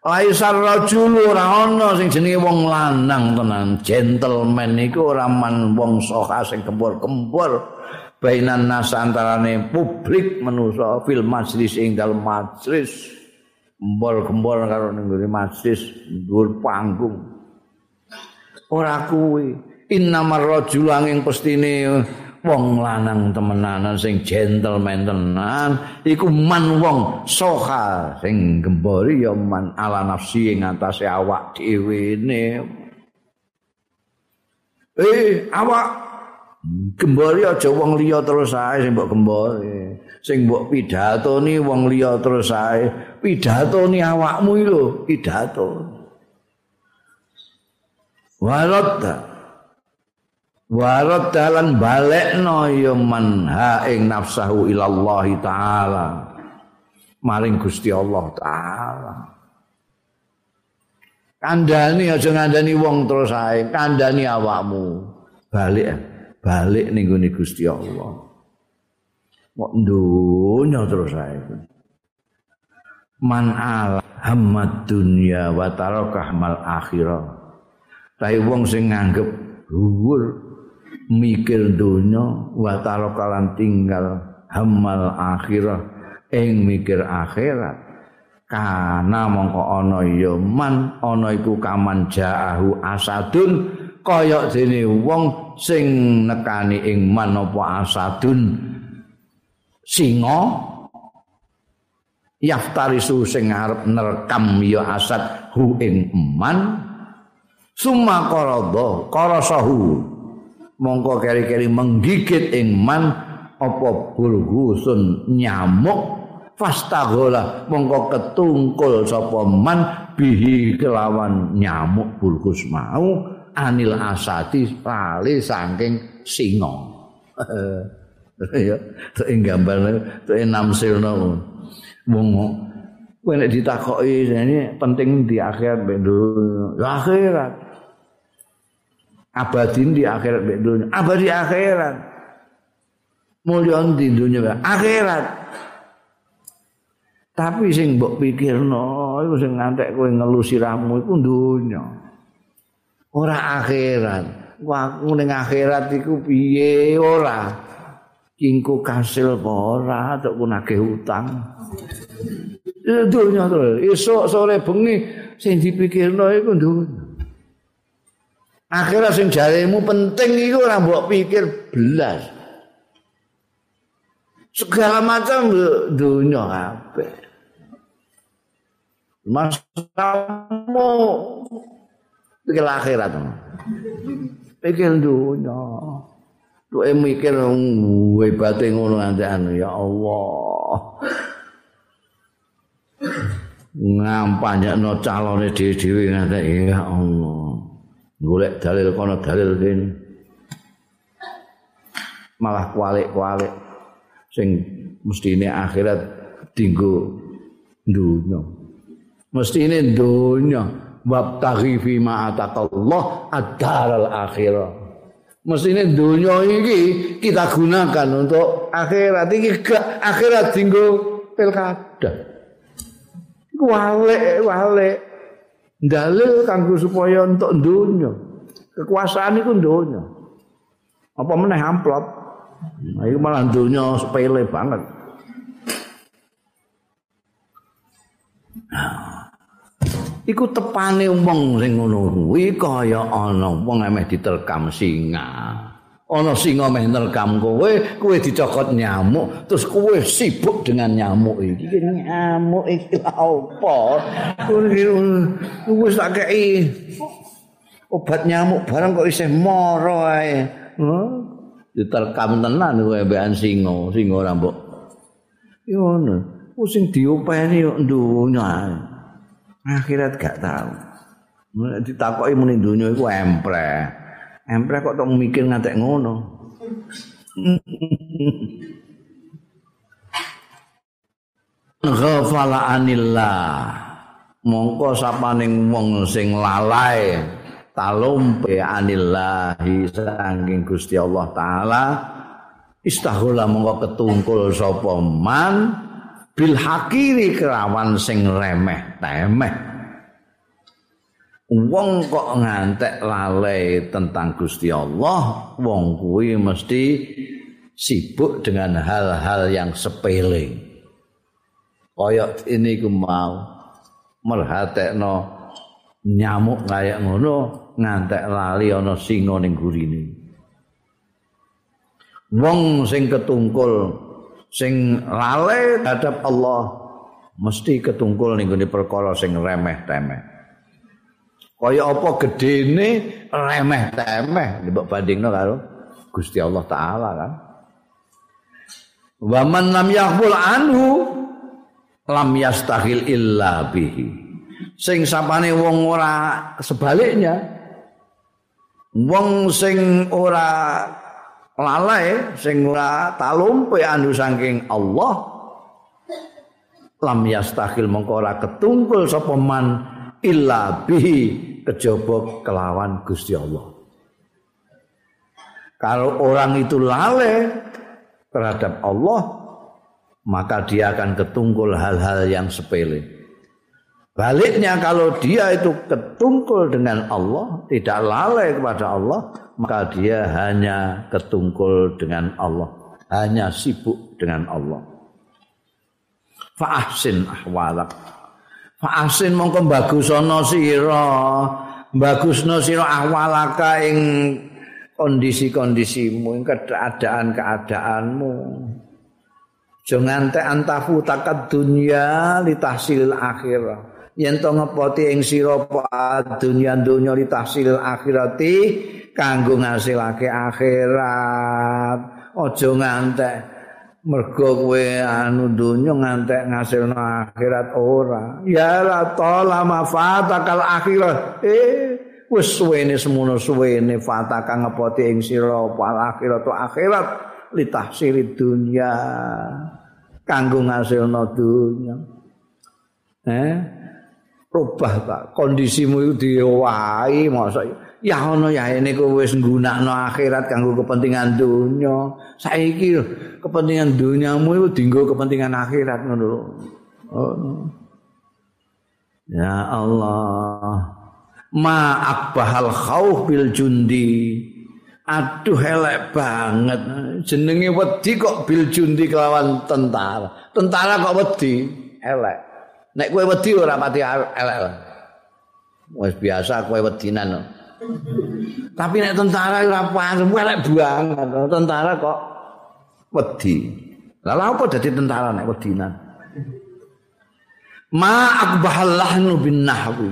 Aisar rajul ora ana sing jenenge wong lanang tenan, gentleman iku ora man wong soha sing kempur-kempur bainan nas antarane publik manusa fil majlis ing dalem majlis mbol-gembol karo ning majlis dhuwur panggung. Ora kuwi innamar rajul angin pestine wong lanang temenanan sing gentleman tenan iku man wong soha. Sing gembori ya man ala nafsi ing atase awak dhewe ne. Eh awak gembori aja wong liya terus ae sing mbok gembori. Sing mbok pidatoni wong liya terus ae. Pidatoni awakmu lho pidato. Walata Warad dalan balekno ya man ha ing nafsahu ilallahi taala. Maring Gusti Allah taala. Kandhani aja ngandani wong terus ae, kandhani awakmu. Balik balik ning gone Gusti Allah. Kok dunya terus ae. Man al hamad dunya wa tarakah mal akhirah. Tapi wong sing nganggep dhuwur mikir donya wa tarakalan tinggal hamal akhirah. Ing mikir akhirat kana mongko ana ya man ana iku kaman jaahu asadun kaya dene wong sing nekani ing man apa asadun. Singa yaftarisu sing arep nerekam ya asad hu ing man. Summa qarada qarasahu mongko keri-keri menggigit ing man apa bulgusun nyamuk? Fastagola mongko ketungkul sapa man bihi kelawan nyamuk bulgus mau anil asati pali saking singa. Ya tek gambar tek namsilno wong kowe nek ditakoki ini penting di akhirat ben akhirat abadin di akhirat mek dunya abadi akhirat. Mulya di dunya akhirat. Tapi sing mbok pikirno iku sing ngantek kowe ngelu sirahmu iku dunya ora akhirat. Waku ning akhirat iku piye ora? Kingku kasil apa ora? Tok nagih utang. Dunya terus. Esuk sore bengi sing dipikirno iku dunya Akhirnya sing jaremu penting itu ora mbok pikir belas. Segala macam dunia kabeh. Mas kamu pikir akhirat. Pikir dunia. Tuh mikir hebate ngono anu ya Allah. ngampanyekno calone dhewe-dhewe ngate ya Allah. Golek dalil kono dalil kene. Malah kualik-kualik sing mestine akhirat dinggo dunya. Mestine dunya wabtaghi fi ma ataqallah ad-daral akhirah. Mestine dunya iki kita gunakan untuk akhirat iki akhirat dinggo pilkada. Wale wale dalil kanggo supaya untuk dunya. Kekuasaan iku dunya. Apa meneh amplop? Nah, itu malah dunya sepele banget. Iku tepane wong sing ngono kuwi kaya ana wong emeh diterkam singa ana singa meh nerkam kowe kowe dicokot nyamuk terus kowe sibuk dengan nyamuk iki. Nyamuk iki apa? Wis tak kei. Obat nyamuk barang kok isih moro ae. Diterkam tenan kowe mbekan singa singa ora mbok. Yo ngono. Sing diopeni yo ndunya akhirat gak tahu. Ditakoki muni dunya iku empreh. Empreh kok tau mikir ngantek ngono. Ghafala anillah. Mongko sapaning wong sing lalai talumpe anillahi saking Gusti Allah taala istahula mongko ketungkul sapa man bil hakiri kerawan sing remeh temeh wong kok ngantek lalai tentang Gusti Allah wong kuwi mesti sibuk dengan hal-hal yang sepele kaya ini ku mau merhatekno nyamuk kayak ngono ngantek lali ana singa ning gurine wong sing ketungkul sing lale hadap Allah mesti ketungkul ning gone perkara sing remeh-temeh. Kaya apa gedene remeh-temeh dibanding bandingno karo Gusti Allah taala kan. Wa man lam yaqbul anhu lam yastahil illa bihi. Sing sapane wong ora sebaliknya wong sing ora lalai sing ora talumpe anu saking Allah lam yastakhil mongko ora ketungkul sapa man illa bihi kejaba kelawan Gusti Allah kalau orang itu lalai terhadap Allah maka dia akan ketungkul hal-hal yang sepele baliknya kalau dia itu ketungkul dengan Allah tidak lalai kepada Allah maka dia hanya ketungkul dengan Allah, hanya sibuk dengan Allah. Fa'ahsin ahwalak. Fa'ahsin mongko bagusana sira, bagusna sira ahwalaka ing kondisi-kondisimu, ing keadaan-keadaanmu. Jangan te antafu takad dunya litahsil akhirah. Yen to ngepoti ing sira dunya dunya litahsil akhirati kanggo ngasilake akhirat aja ngantek mergo kowe anu donya ngantek ngasilno akhirat ora. Ya la talama fatakal akhirat. Eh wis suwene semono suwene fataka ngepoti ing sira wal akhirat akhirat litahsili dunya. Kanggo ngasilno dunya eh rubah tak kondisimu diwai masa ya ono ya ini kowe wis nggunakno akhirat kanggo kepentingan dunia saiki kepentingan duniamu itu dinggo kepentingan akhirat ngono oh. ya Allah. Ma akbahal khauf bil jundi. Aduh elek banget. Jenenge wedi kok bil jundi kelawan tentara. Tentara kok wedi? Elek. Nek kowe wedi ora pati elek. Wis biasa kowe wedinan Tapi nek tentara ora panem elek banget. Tentara kok wedi. Lah apa dadi tentara nek wedinan? Ma akbahallahnu bin nahwi.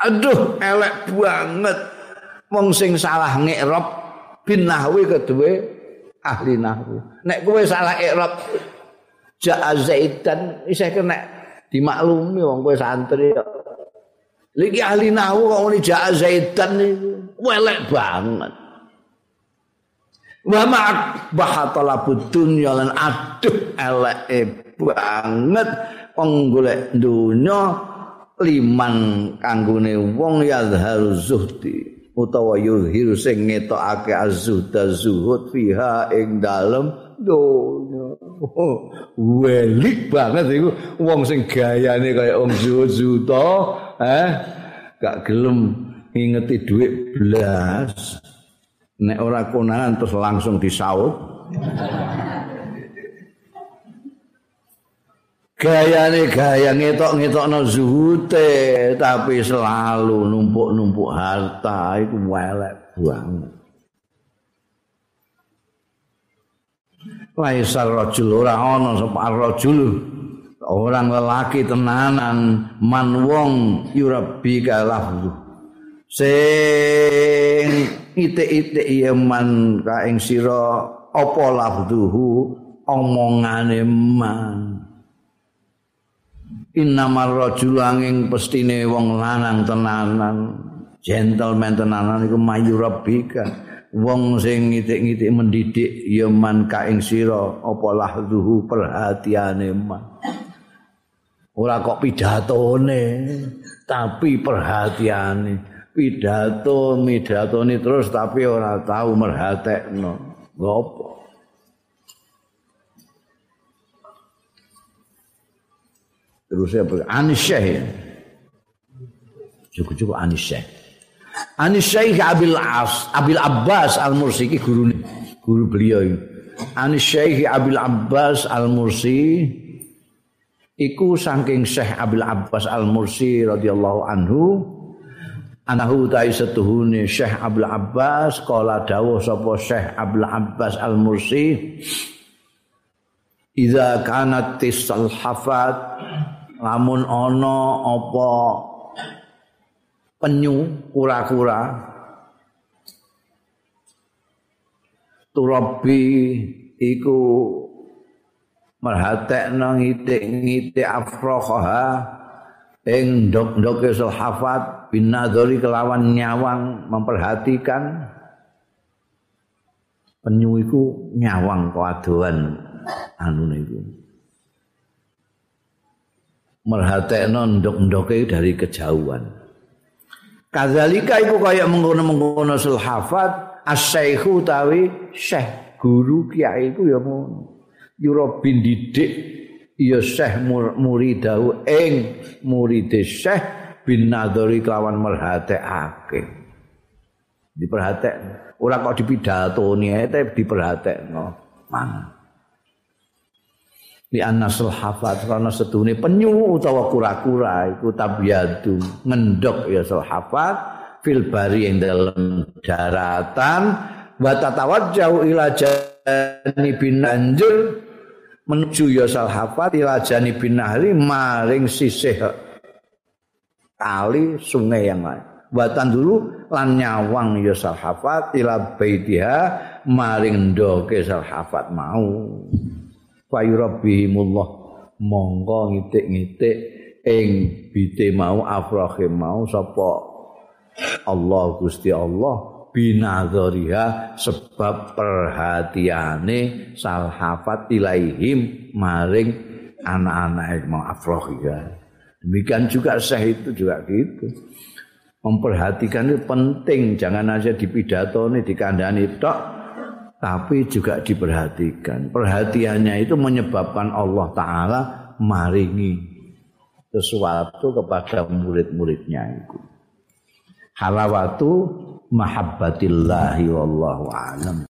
Aduh, elek banget wong sing salah ngikrab bin nahwi kedue ahli nahwu. Nek kowe salah ikrab ja'a zaidan isih kena dimaklumi wong kowe santri Lagi ahli nahu kok ngene ja'a zaitan niku. Welek banget. Wa ma'ak bahatalabud dunya lan aduh eleke banget. Wong golek dunya liman kanggone wong ya zuhdi utawa yuhiru sing ngetokake azzuhda zuhud fiha ing dalem donya welik banget iku. Wong sing gayane kaya wong zuhud eh gak gelem ngingeti dhuwit blas. Nek ora konangan terus langsung disaut. Gayane gaya ngetok-ngetokno zuhute tapi selalu numpuk-numpuk harta iku elek banget Laisar rajul ora ana sapa rajul. Orang lelaki tenanan man wong yurabi kalahdu sing ite-ite ya man ka ing sira apa lafduhu omongane man. Innamar rajul angin pestine wong lanang tenanan. Gentleman tenanan iku mayurabika wong sing ngitik-ngitik mendidik ya man ka ing sira apa lahduhu perhatiane man. Ora kok pidatone tapi perhatiane. Pidato midatoni terus tapi ora tahu merhatekno. Ngopo terus ya anisyah cukup-cukup anisyah Anis Syekh Abil As, Abil Abbas Al-Mursi iki guru guru beliau. Anis Syekh Abil Abbas Al-Mursi iku saking Syekh Abil Abbas Al-Mursi radhiyallahu anhu anahu ta'i setuhune Syekh Abil Abbas kala dawuh sapa Syekh Abil Abbas Al-Mursi Iza kanat tisal hafat lamun ana apa penyu kura-kura turabi iku merhatekno ngitik-ngitik afroha ing ndok-ndoke sulhafat binadzori kelawan nyawang memperhatikan. Penyu iku nyawang keadoan anu niku. Merhatekno ndok-ndoke dari kejauhan Kadzalika iku kaya mengkono-mengkono sulhafat asy-syaikhu tawi syekh guru kiai iku ya ngono. Yura bin didik ya syekh muridahu ing muride syekh bin nadhari kelawan merhatekake. Diperhatek ora kok dipidatoni ae tapi diperhatekno. Mang. Di anasul hafat karena setune penyu utawa kura-kura iku tabiadu ngendok ya sul hafat fil bari yang dalam daratan wa tatawajjau ila jani bin anjur menuju ya sul hafat ila jani bin nahri maring sisih kali sungai yang lain Watan dulu lan nyawang ya salhafat ila baitiha maring ndoke salhafat mau. Fayurabbihimullah monggo ngitik-ngitik ing bite mau afrahe mau sapa Allah Gusti Allah binadzariha sebab perhatiane salhafat ilaihim maring anak-anak mau afrahiha demikian juga syekh itu juga gitu. Memperhatikan itu penting jangan aja dipidatoni dikandani tok tapi juga diperhatikan. Perhatiannya itu menyebabkan Allah Ta'ala maringi sesuatu kepada murid-muridnya itu. Halawatu mahabbatillahi wallahu alam.